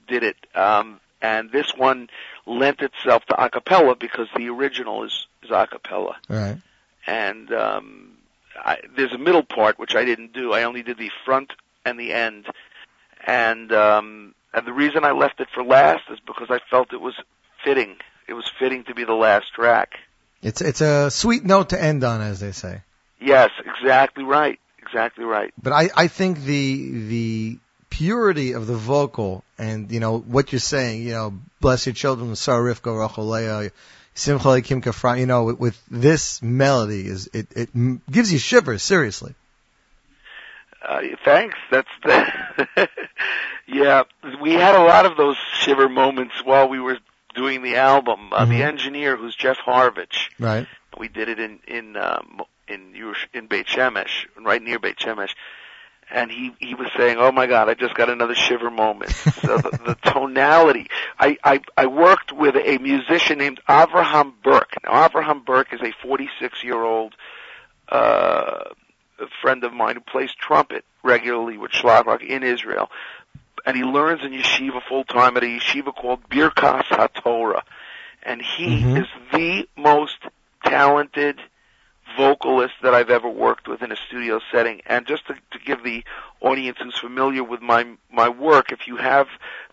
did it. Um, and this one lent itself to a cappella because the original is, is a cappella.
Right.
And, um, I, there's a middle part which I didn't do. I only did the front and the end. And, um, and the reason I left it for last is because I felt it was fitting. It was fitting to be the last track.
It's it's a sweet note to end on, as they say.
Yes, exactly right. Exactly right.
But I, I think the the purity of the vocal and you know what you're saying, you know, bless your children, Sarah Rivka Racholea, Simcha Lekim Kafra, you know, with, with this melody is it it gives you shivers. Seriously.
Uh, thanks. That's the, yeah. We had a lot of those shiver moments while we were doing the album. Uh,
Mhm.
The engineer, who's Jeff Harvich,
Right.
we did it in in um, in in Beit Shemesh, right near Beit Shemesh, and he he was saying, "Oh my God, I just got another shiver moment." so the, the tonality. I, I I worked with a musician named Avraham Burke. Now Avraham Burke is a 46 year old uh, friend of mine who plays trumpet regularly with Schlockrock in Israel, and he learns in yeshiva full time at a yeshiva called Birkas HaTorah, and he
Mhm.
is the most talented vocalist that I've ever worked with in a studio setting. And just to, to give the audience who's familiar with my my work, if you have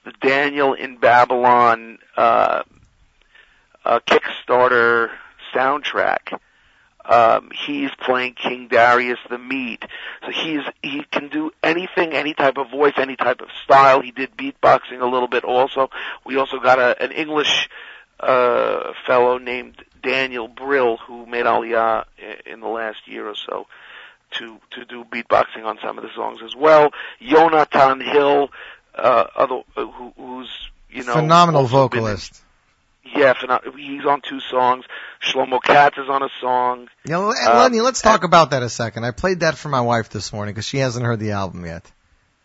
the Daniel in Babylon uh, uh, Kickstarter soundtrack, um, he's playing King Darius the Mede. So he's he can do anything, any type of voice, any type of style. He did beatboxing a little bit also. We also got a, an English uh, fellow named Daniel Brill who made Aliyah in the last year or so to to do beatboxing on some of the songs as well. Jonathan Hill, uh, other uh, who, who's you know
Phenomenal
been in-
vocalist.
yeah, pheno- he's on two songs. Shlomo Katz is on a song.
Yeah, Lenny, let's talk about that a second. I played that for my wife this morning because she hasn't heard the album yet.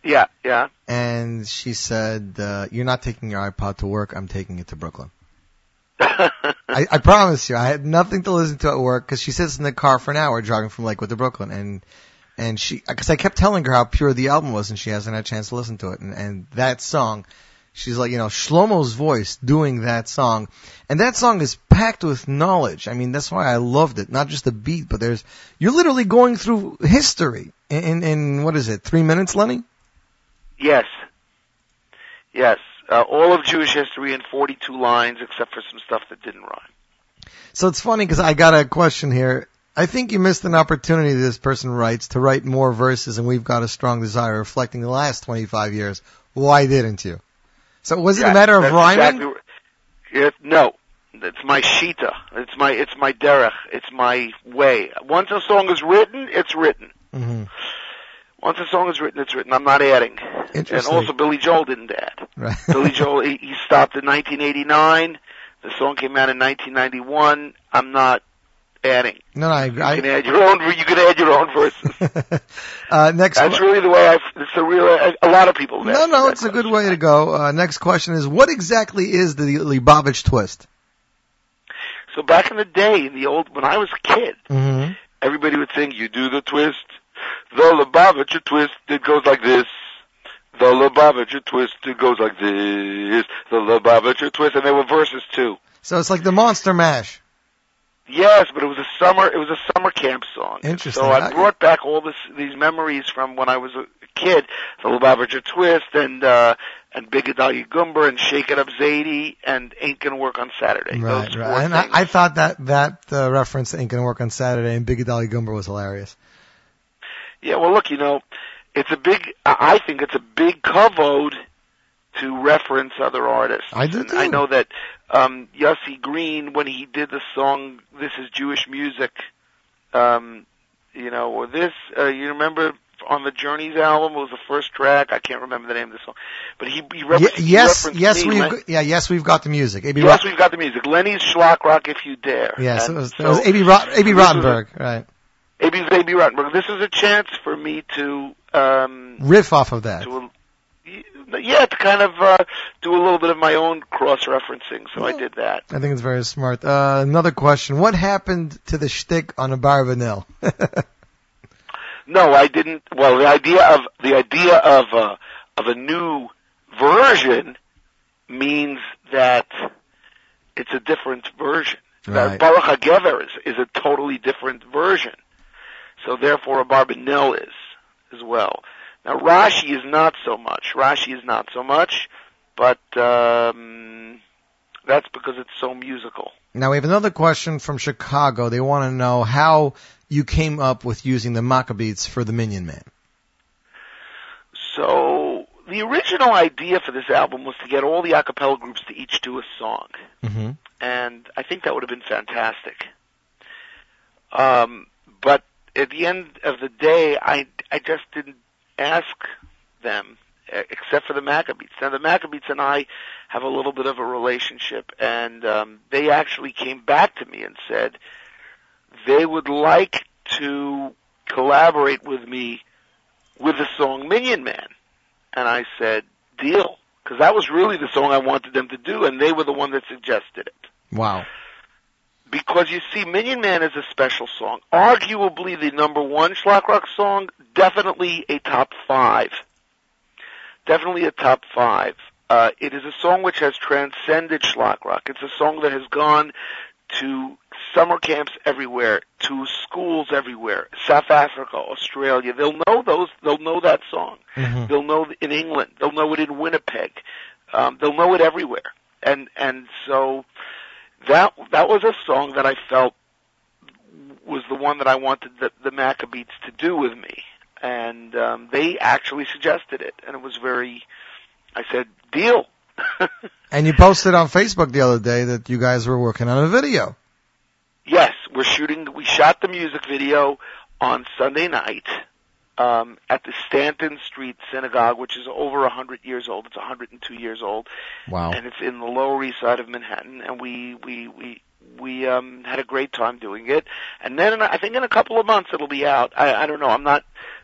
Yeah, yeah.
And she said, uh, you're not taking your iPod to work, I'm taking it to Brooklyn. I, I promise you, I had nothing to listen to at work because she sits in the car for an hour driving from Lakewood to Brooklyn, and and she because I kept telling her how pure the album was, and she hasn't had a chance to listen to it, and and that song, she's like, you know, Shlomo's voice doing that song, and that song is packed with knowledge. I mean, that's why I loved it, not just the beat, but there's you're literally going through history in in, in what is it, three minutes, Lenny?
yes, yes. Uh, all of Jewish history in 42 lines, except for some stuff that didn't rhyme.
So it's funny because I got a question here. I think you missed an opportunity, this person writes, to write more verses, and we've got a strong desire reflecting the last 25 years. Why didn't you? So was it a matter of rhyming?
Exactly, it, no, it's my shita. It's my it's my derech. It's my way. Once a song is written, it's written.
hmm
Once a song is written, it's written. I'm not adding. And also, Billy Joel didn't add.
Right.
Billy Joel, he, he stopped in 1989. The song came out in 1991. I'm not adding.
No, no, I,
You can add your own. You can add your own verses.
uh, next.
That's really the way I. It's a real. A, a lot of people.
no, no, it's a good way to go. Uh, next question is, what exactly is the Lubavitch twist?
So back in the day, in the old when I was a kid,
Mm-hmm.
everybody would sing, "You do the twist, the Lubavitcher twist. It goes like this." The Lubavitcher twist, it goes like this. The Lubavitcher twist, and there were verses too.
So it's like the Monster Mash.
Yes, but it was a summer. It was a summer camp song.
Interesting.
So I brought back all this these memories from when I was a kid. The Lubavitcher Twist and uh and Big Adalia Gumber and Shake It Up Zadie and Ain't Gonna Work on Saturday.
Right,
Those
right. And I. I thought that that uh, reference to Ain't Gonna Work on Saturday and Big Dolly Gumber was hilarious.
Yeah, well, look, you know, it's a big. I think it's a big kavod to reference other artists.
I do too.
I know that um Yossi Green, when he did the song "This Is Jewish Music," um, you know, or this, uh, you remember on the Journeys album it was the first track. I can't remember the name of the song, but he, he, refer-
yes, yes, we've
Len-
yeah, yes, we've got the music. Abie
yes, we've got the music. Lenny's Schlock Rock, if you dare.
yes, it
And
was, it
so-
was AB Rot-
Abie
Rotenberg, right?
Abie's Abie Rotenberg. This is a chance for me to um
Riff off of that.
to yeah to kind of uh do a little bit of my own cross referencing. So I did that.
I think it's very smart. Uh, another question: What happened to the shtick on a Barbanel?
No, I didn't. Well, the idea of the idea of uh, of a new version means that it's a different version.
Right.
That Baruch HaGever is, is a totally different version. So therefore, a Barbanel is as well. Now Rashi is not so much. Rashi is not so much, but um, that's because it's so musical.
Now we have another question from Chicago. They want to know how you came up with using the Maccabeats for the Minyan Man.
So the original idea for this album was to get all the a cappella groups to each do a song.
Mm-hmm.
and I think that would have been fantastic. Um, but at the end of the day, I I just didn't ask them, except for the Maccabeats. Now the Maccabeats and I have a little bit of a relationship, and um, they actually came back to me and said they would like to collaborate with me with the song Minyan Man, and I said deal. Because that was really the song I wanted them to do, and they were the one that suggested it
Wow.
Because you see, Minyan Man is a special song. Arguably the number one Schlock Rock song, definitely a top five. Definitely a top five. Uh, it is a song which has transcended Schlock Rock. It's a song that has gone to summer camps everywhere, to schools everywhere, South Africa, Australia. They'll know those, they'll know that song.
Mhm.
They'll know it in England. They'll know it in Winnipeg. Um, they'll know it everywhere. And, and so, that that was a song that I felt was the one that I wanted the, the Maccabeats to do with me, and um, they actually suggested it, and it was very. I said, "Deal."
And you posted on Facebook the other day that you guys were working on a video.
yes, we're shooting. We shot the music video on Sunday night um, at the Stanton Street Synagogue, which is over a hundred years old. It's 102 years old.
Wow.
and it's in the Lower East Side of Manhattan. And we we we we um, had a great time doing it. And then in, a- I think in a couple of months it'll be out. I, I don't know. I'm not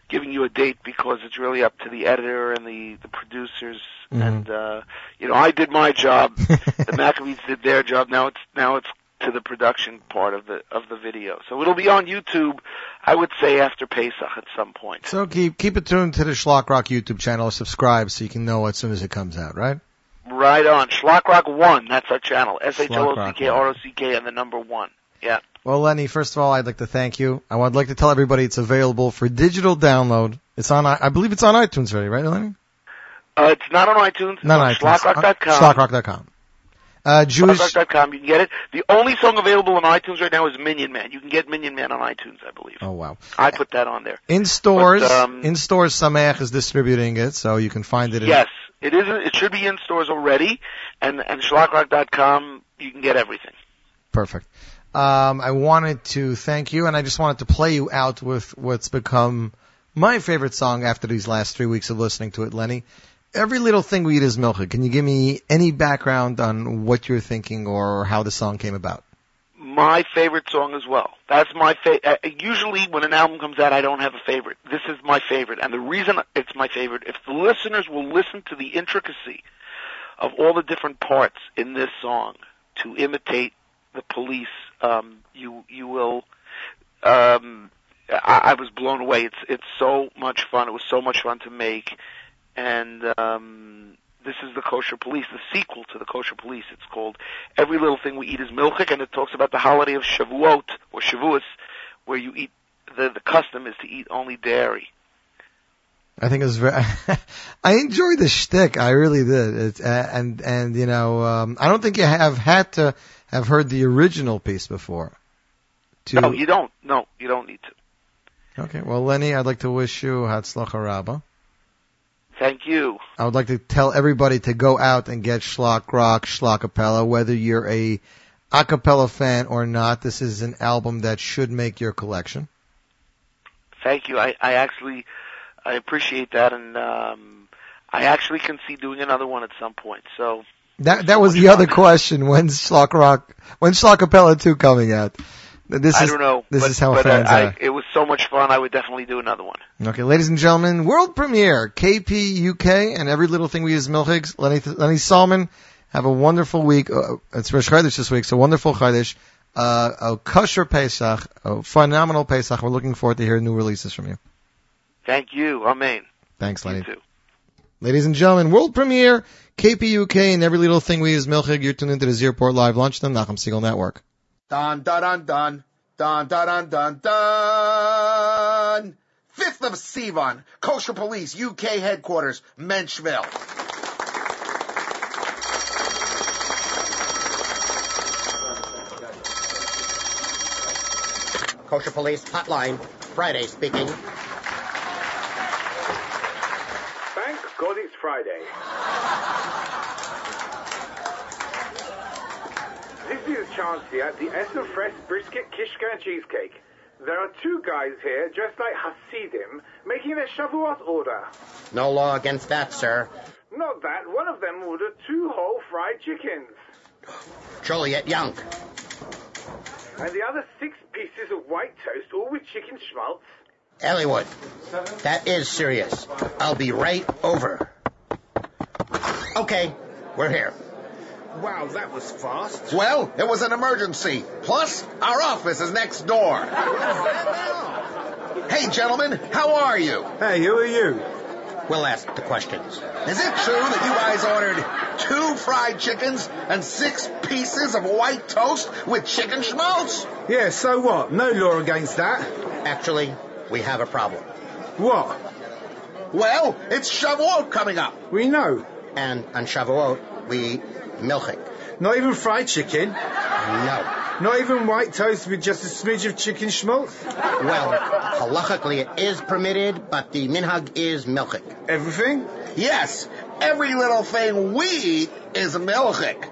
giving you a date because it's really up to the editor and the the producers.
Mhm.
And uh, you know, I did my job. the Maccabeats did their job. Now it's now it's to the production part of the of the video. So it'll be on YouTube. I would say after Pesach at some point.
So keep keep it tuned to the Schlock Rock YouTube channel. Subscribe so you can know as soon as it comes out. Right?
Right on. Schlock Rock One. That's our channel. S H L O C K R O C K and the number one. Yeah.
Well, Lenny, first of all, I'd like to thank you. I would like to tell everybody it's available for digital download. It's on, I believe it's on iTunes already, right, Lenny?
Uh, it's not on iTunes.
Not
on
on iTunes.
Schlockrock.com.
Schlockrock.com. Uh, Jewish,
Schlockrock.com. You can get it. The only song available on iTunes right now is Minyan Man. You can get Minyan Man on iTunes, I believe.
oh wow.
I put that on there.
In stores,
But, um,
in stores, Sameach is distributing it, so you can find it in,
Yes, it is. It should be in stores already, and and Schlockrock.com. You can get everything.
Perfect. Um, I wanted to thank you, and I just wanted to play you out with what's become my favorite song after these last three weeks of listening to it, Lenny. Every little thing we eat is milchig. Can you give me any background on what you're thinking or how the song came about?
my favorite song as well. That's my fa- uh, Usually, when an album comes out, I don't have a favorite. This is my favorite, and the reason it's my favorite, if the listeners will listen to the intricacy of all the different parts in this song to imitate the police, um, you you will. Um, I, I was blown away. It's it's so much fun. It was so much fun to make, and um, this is the Kosher Police, the sequel to the Kosher Police. It's called Every Little Thing We Eat is Milchik, and it talks about the holiday of Shavuot or Shavuos, where you eat the the custom is to eat only dairy.
I think it was very. I enjoyed the shtick. I really did. It's, uh, and and you know, um, I don't think you have had to have heard the original piece before. To
No, you don't. No, you don't need to.
okay, well, Lenny, I'd like to wish you Hatzlacha Rabbah.
Thank you.
I would like to tell everybody to go out and get Schlock Rock, Schlockapella, whether you're a acapella fan or not. This is an album that should make your collection.
Thank you. I, I actually I appreciate that, and um, I actually can see doing another one at some point. So
That that was the other question. When's Schlock Rock? When's Schlockapella two coming out? This
I
is
don't know.
this
but,
is how
but,
fans
uh, I,
are.
It was so much fun. I would definitely do another one.
Okay, ladies and gentlemen, world premiere, KP UK, and every little thing we use Milchigs. Lenny, Lenny Solomon, have a wonderful week. Uh, it's Rosh Chodesh this week, so wonderful Chodesh. Uh, a kosher Pesach, a phenomenal Pesach. We're looking forward to hearing new releases from you.
Thank you. Amen.
Thanks, Lenny.
You too.
Ladies and gentlemen, world premiere, KP UK, and every little thing we use Milchig. You're tuned into the Z Report Live Lunch, the Nachum Segal Network.
Dun, dun, dun, dun. Dun, dun, dun, dun, dun. Fifth of Sivan, Kosher Police, UK headquarters, Menchville.
Kosher Police Hotline, Friday speaking.
Thank God it's Friday. This is here at the Essen Fresh Brisket Kishka and Cheesecake. There are two guys here, dressed like Hasidim, making their Shavuot order.
No law against that, sir.
Not that, one of them ordered two whole fried chickens.
Joliet Young.
And the other six pieces of white toast, all with chicken schmaltz.
Elliewood. That is serious. I'll be right over. Okay, we're here.
Wow, that was fast. Well, it was an emergency. Plus, our office is next door. hey, gentlemen, how are you?
Hey, who are you? We'll ask the questions.
Is it true that you guys ordered two fried chickens and six pieces of white toast with chicken schmaltz?
Yeah, so what? No law against that. Actually, we have a problem. What?
Well, it's Shavuot coming up.
We know. And on Shavuot, we eat milchik.
Not even fried chicken?
No.
Not even white toast with just a smidge of chicken schmaltz?
Well, halachically it is permitted, but the minhag is milchik.
Everything?
Yes, every little thing we eat is milchik.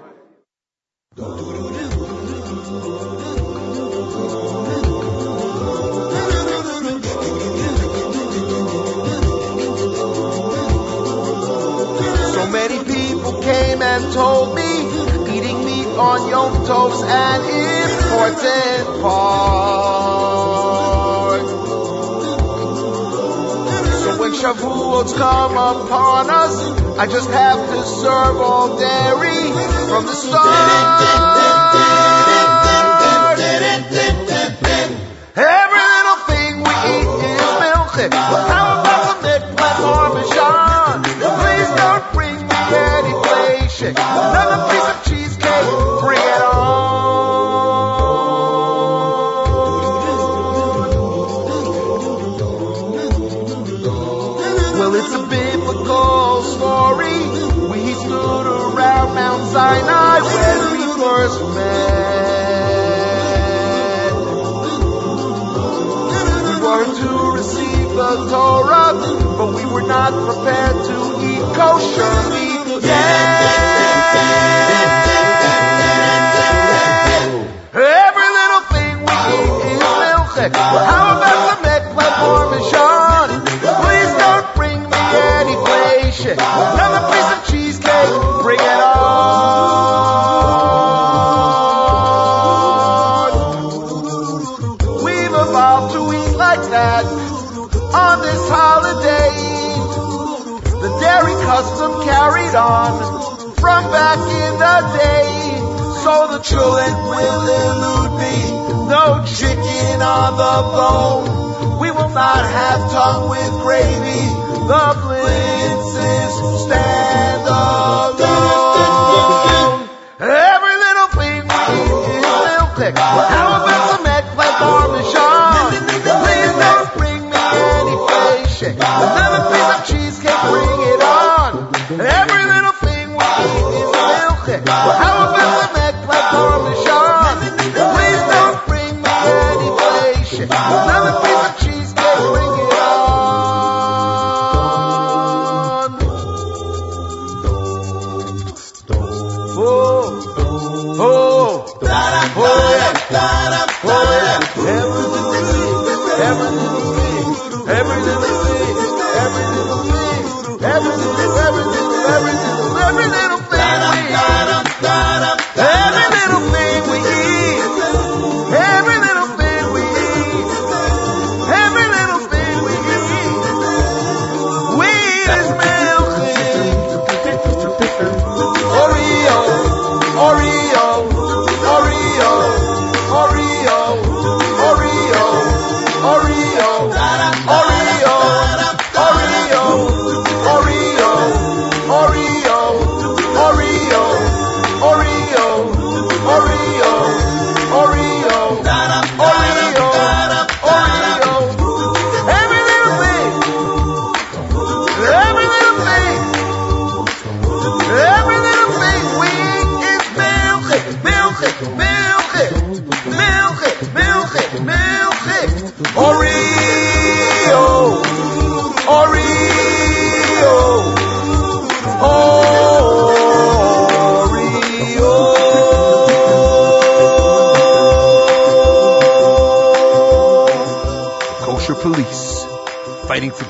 So many people came and told me eating meat on Yom Tov's an important part. So when Shavuot come upon us, I just have to serve all dairy from the start. Not prepared to eat kosher We will not have tongue with gravy. The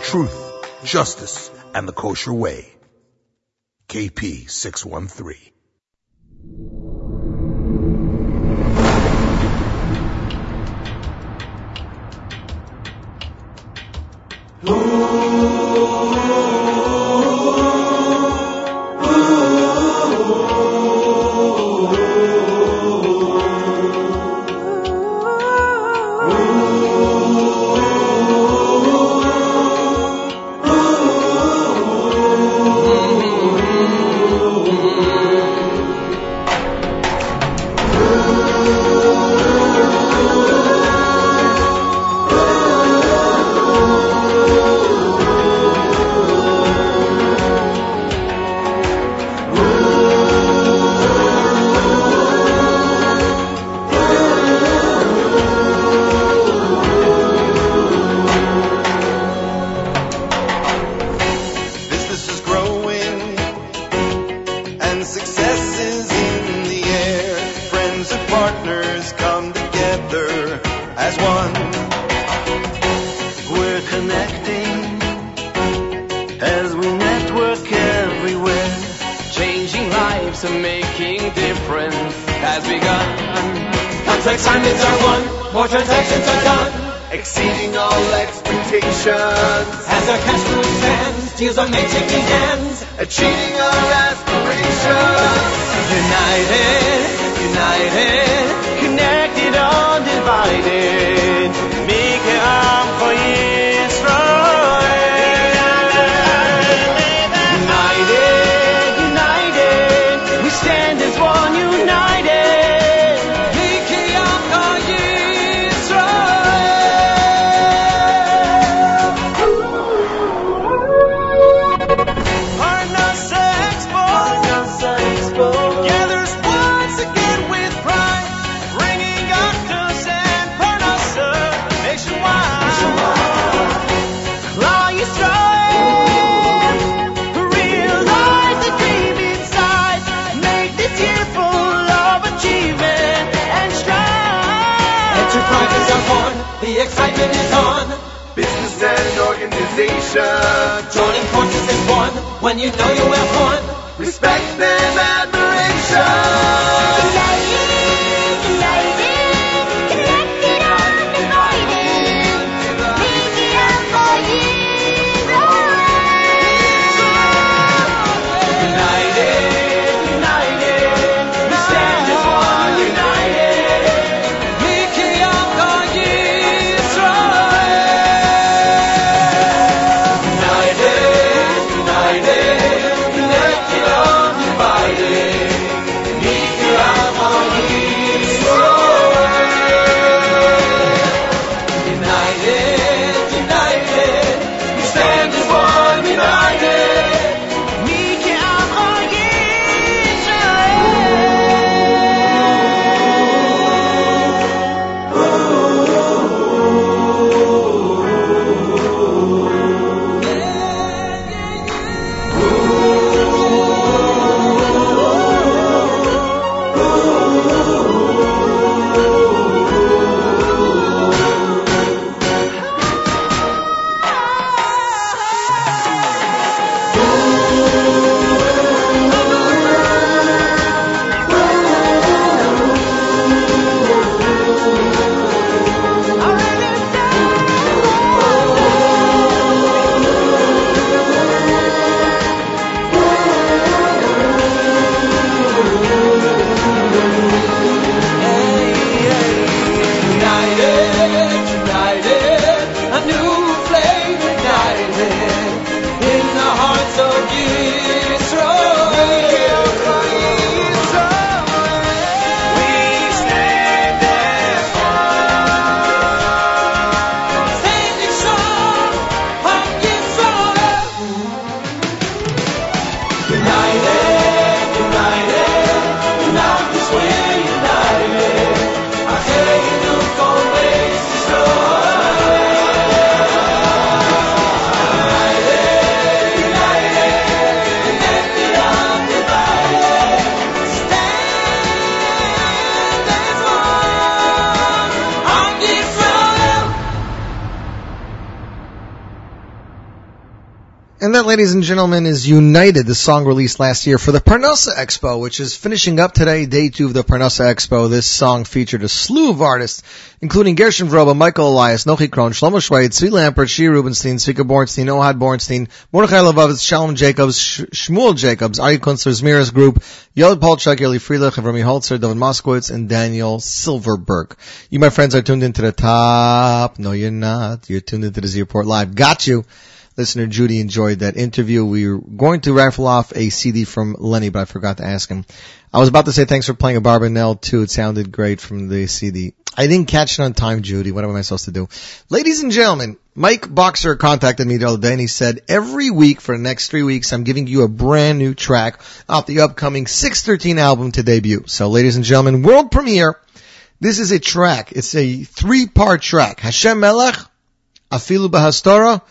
truth, justice, and the kosher way. KP 613.
Ooh. making difference has begun. Contract signings are won, more transactions are done,
exceeding all expectations.
As our cash flow expands, deals are made taking hands,
achieving our aspirations.
United, united, connected, undivided. Make it arm for
you. station.
Joining forces is one when you know you have
one. Ladies and gentlemen, is United, the song released last year for the Parnassa Expo, which is finishing up today, day two of the Parnassa Expo. This song featured a slew of artists, including Gershon Veroba, Michael Elias, Nochi Kron, Shlomo Schweid, Tzvi Lampert, Shir Rubenstein, Svika Bornstein, Ohad Bornstein, Mordechai Levovitz, Shalom Jacobs, Sh- Shmuel Jacobs, Ari Kunstler, Zemiros Group, Yod Polchak, Eli Friedrich, Avrami Holzer, David Moskowitz, and Daniel Silverberg. You, my friends, are tuned into the top. No, you're not. You're tuned into the Z Report Live. Got you. Listener Judy enjoyed that interview. We were going to raffle off a CD from Lenny, but I forgot to ask him. I was about to say thanks for playing a Barbanel too. It sounded great from the CD. I didn't catch it on time, Judy. What am I supposed to do? Ladies and gentlemen, Mike Boxer contacted me the other day and he said, every week for the next three weeks, I'm giving you a brand new track off the upcoming 613 album to debut. So ladies and gentlemen, world premiere. This is a track. It's a three part track. Hashem Melech, Afilu Bahastora,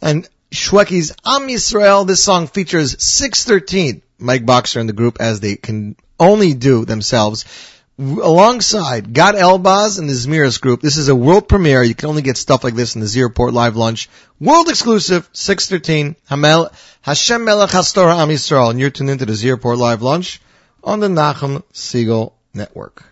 and Shweki's Am Yisrael. This song features 613, Mike Boxer and the group as they can only do themselves. Alongside Gad Elbaz and the Zemiros group, this is a world premiere. You can only get stuff like this in the Z Report live lunch. World exclusive, 613, Hamel, Hashem Melech Hastora Am Yisrael. And you're tuned into the Z Report live lunch on the Nachum Segal Network.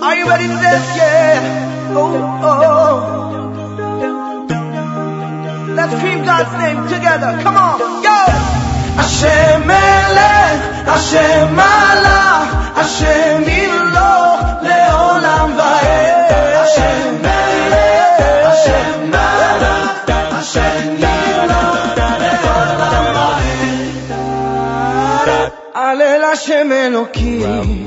Are you ready to dance? Yeah. Oh, oh. Let's scream God's name together. Come on. Yo. Hashem Melech, Hashem Malach, Hashem Ilo, Leolam Vaed. Hashem Melech, Hashem Malach, Hashem Ilo, Leolam Vaed. הלל השם אלוקים,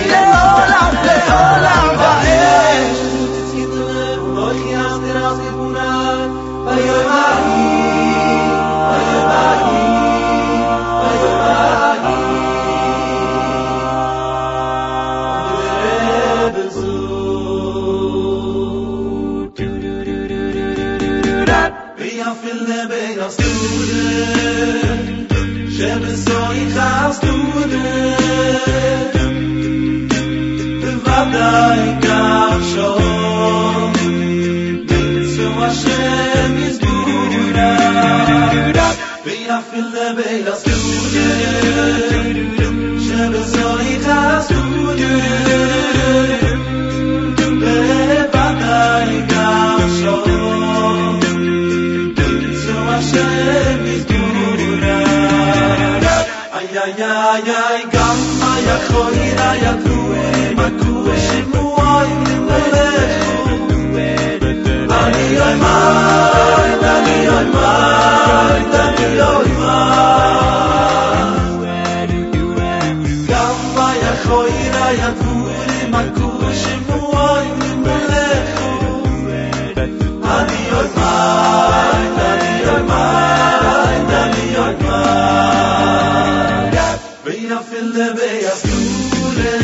איי איי איי גם היה חויר היה תרועה מקוע שמועי מלכו אני אוי מאי אני אוי מאי אני אוי מאי גם היה חויר היה תרועה מקוע שמועי מלכו אני אוי מאי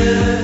Yeah.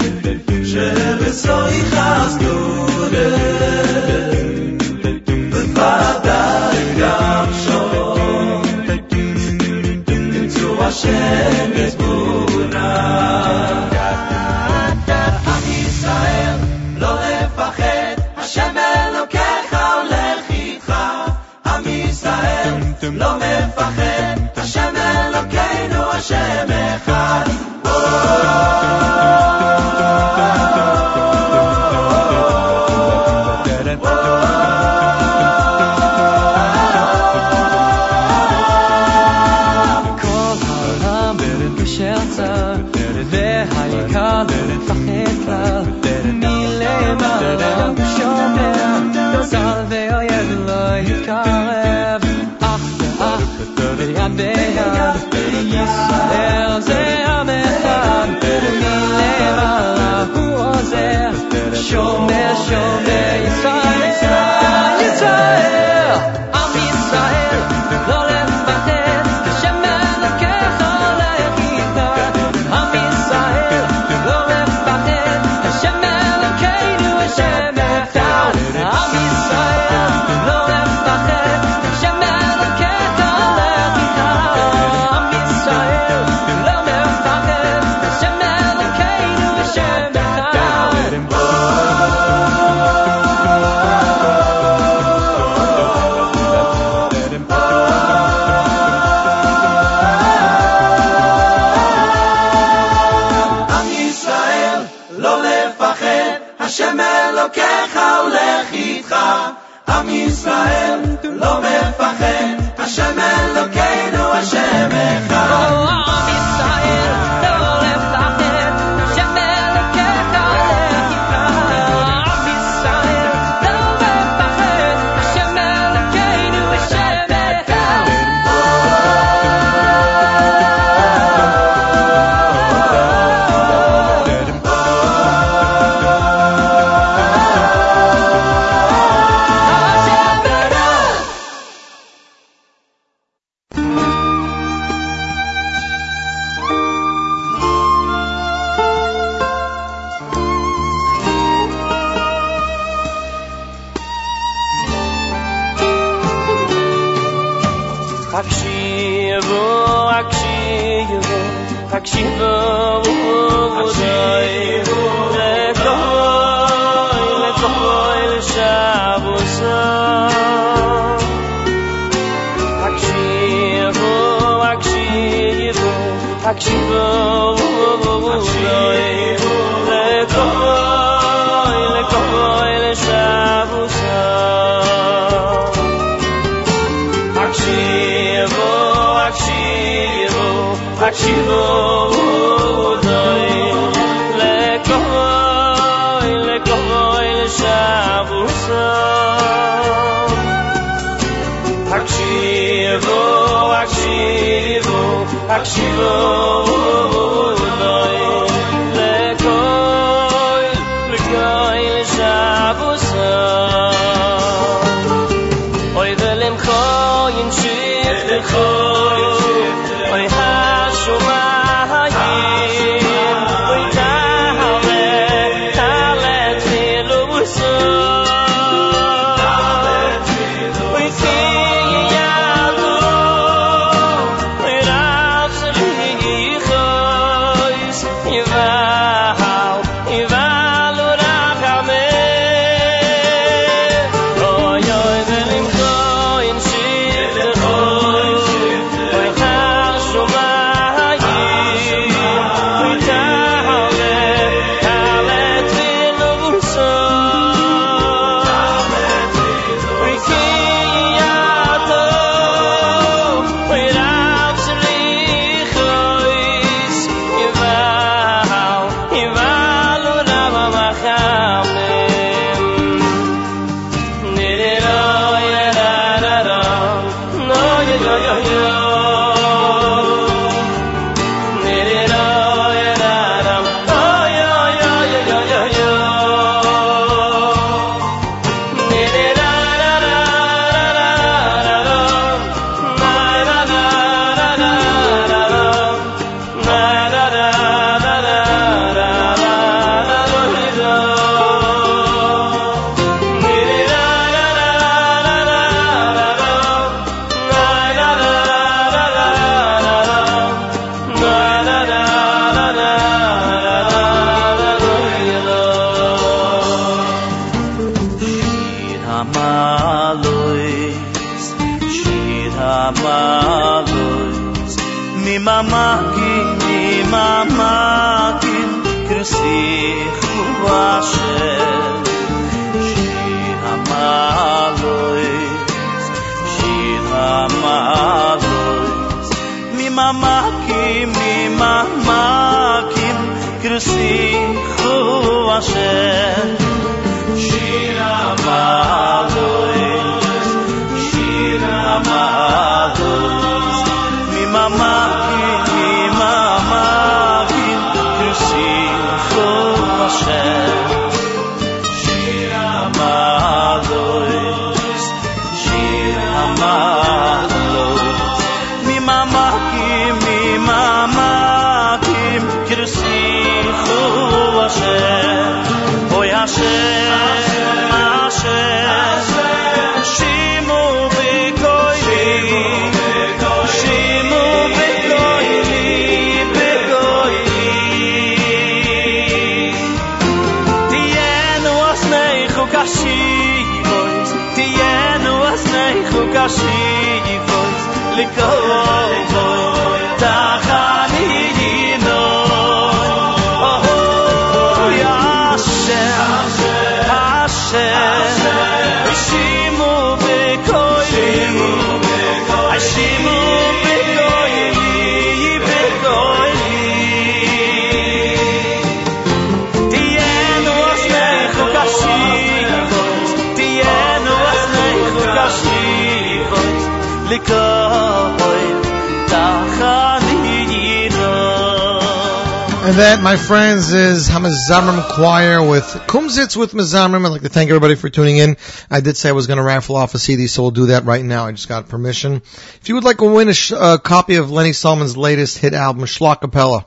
And that, my friends, is Hamezamrim Choir with Kumsitz with Mezamrim. I'd like to thank everybody for tuning in. I did say I was going to raffle off a CD, so we'll do that right now. I just got permission. If you would like to win a sh- uh, copy of Lenny Solomon's latest hit album, Schlockapella,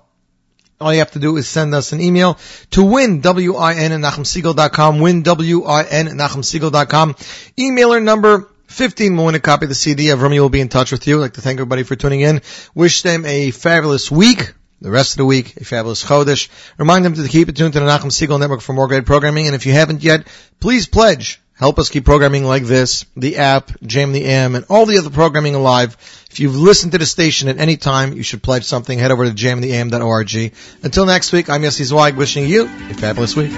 all you have to do is send us an email to win, W-I-N at NachumSegal.com, win, W-I-N at NachumSegal.com. Emailer number 15 will win a copy of the CD. Avrami will be in touch with you. I'd like to thank everybody for tuning in. Wish them a fabulous week. The rest of the week, a fabulous Chodesh. Remind them to keep it tuned to the Nachum Segal Network for more great programming. And if you haven't yet, please pledge. Help us keep programming like this, the app, Jam the M, and all the other programming alive. If you've listened to the station at any time, you should pledge something. Head over to jamtheam.org. Until next week, I'm Yossi Zweig wishing you a fabulous week.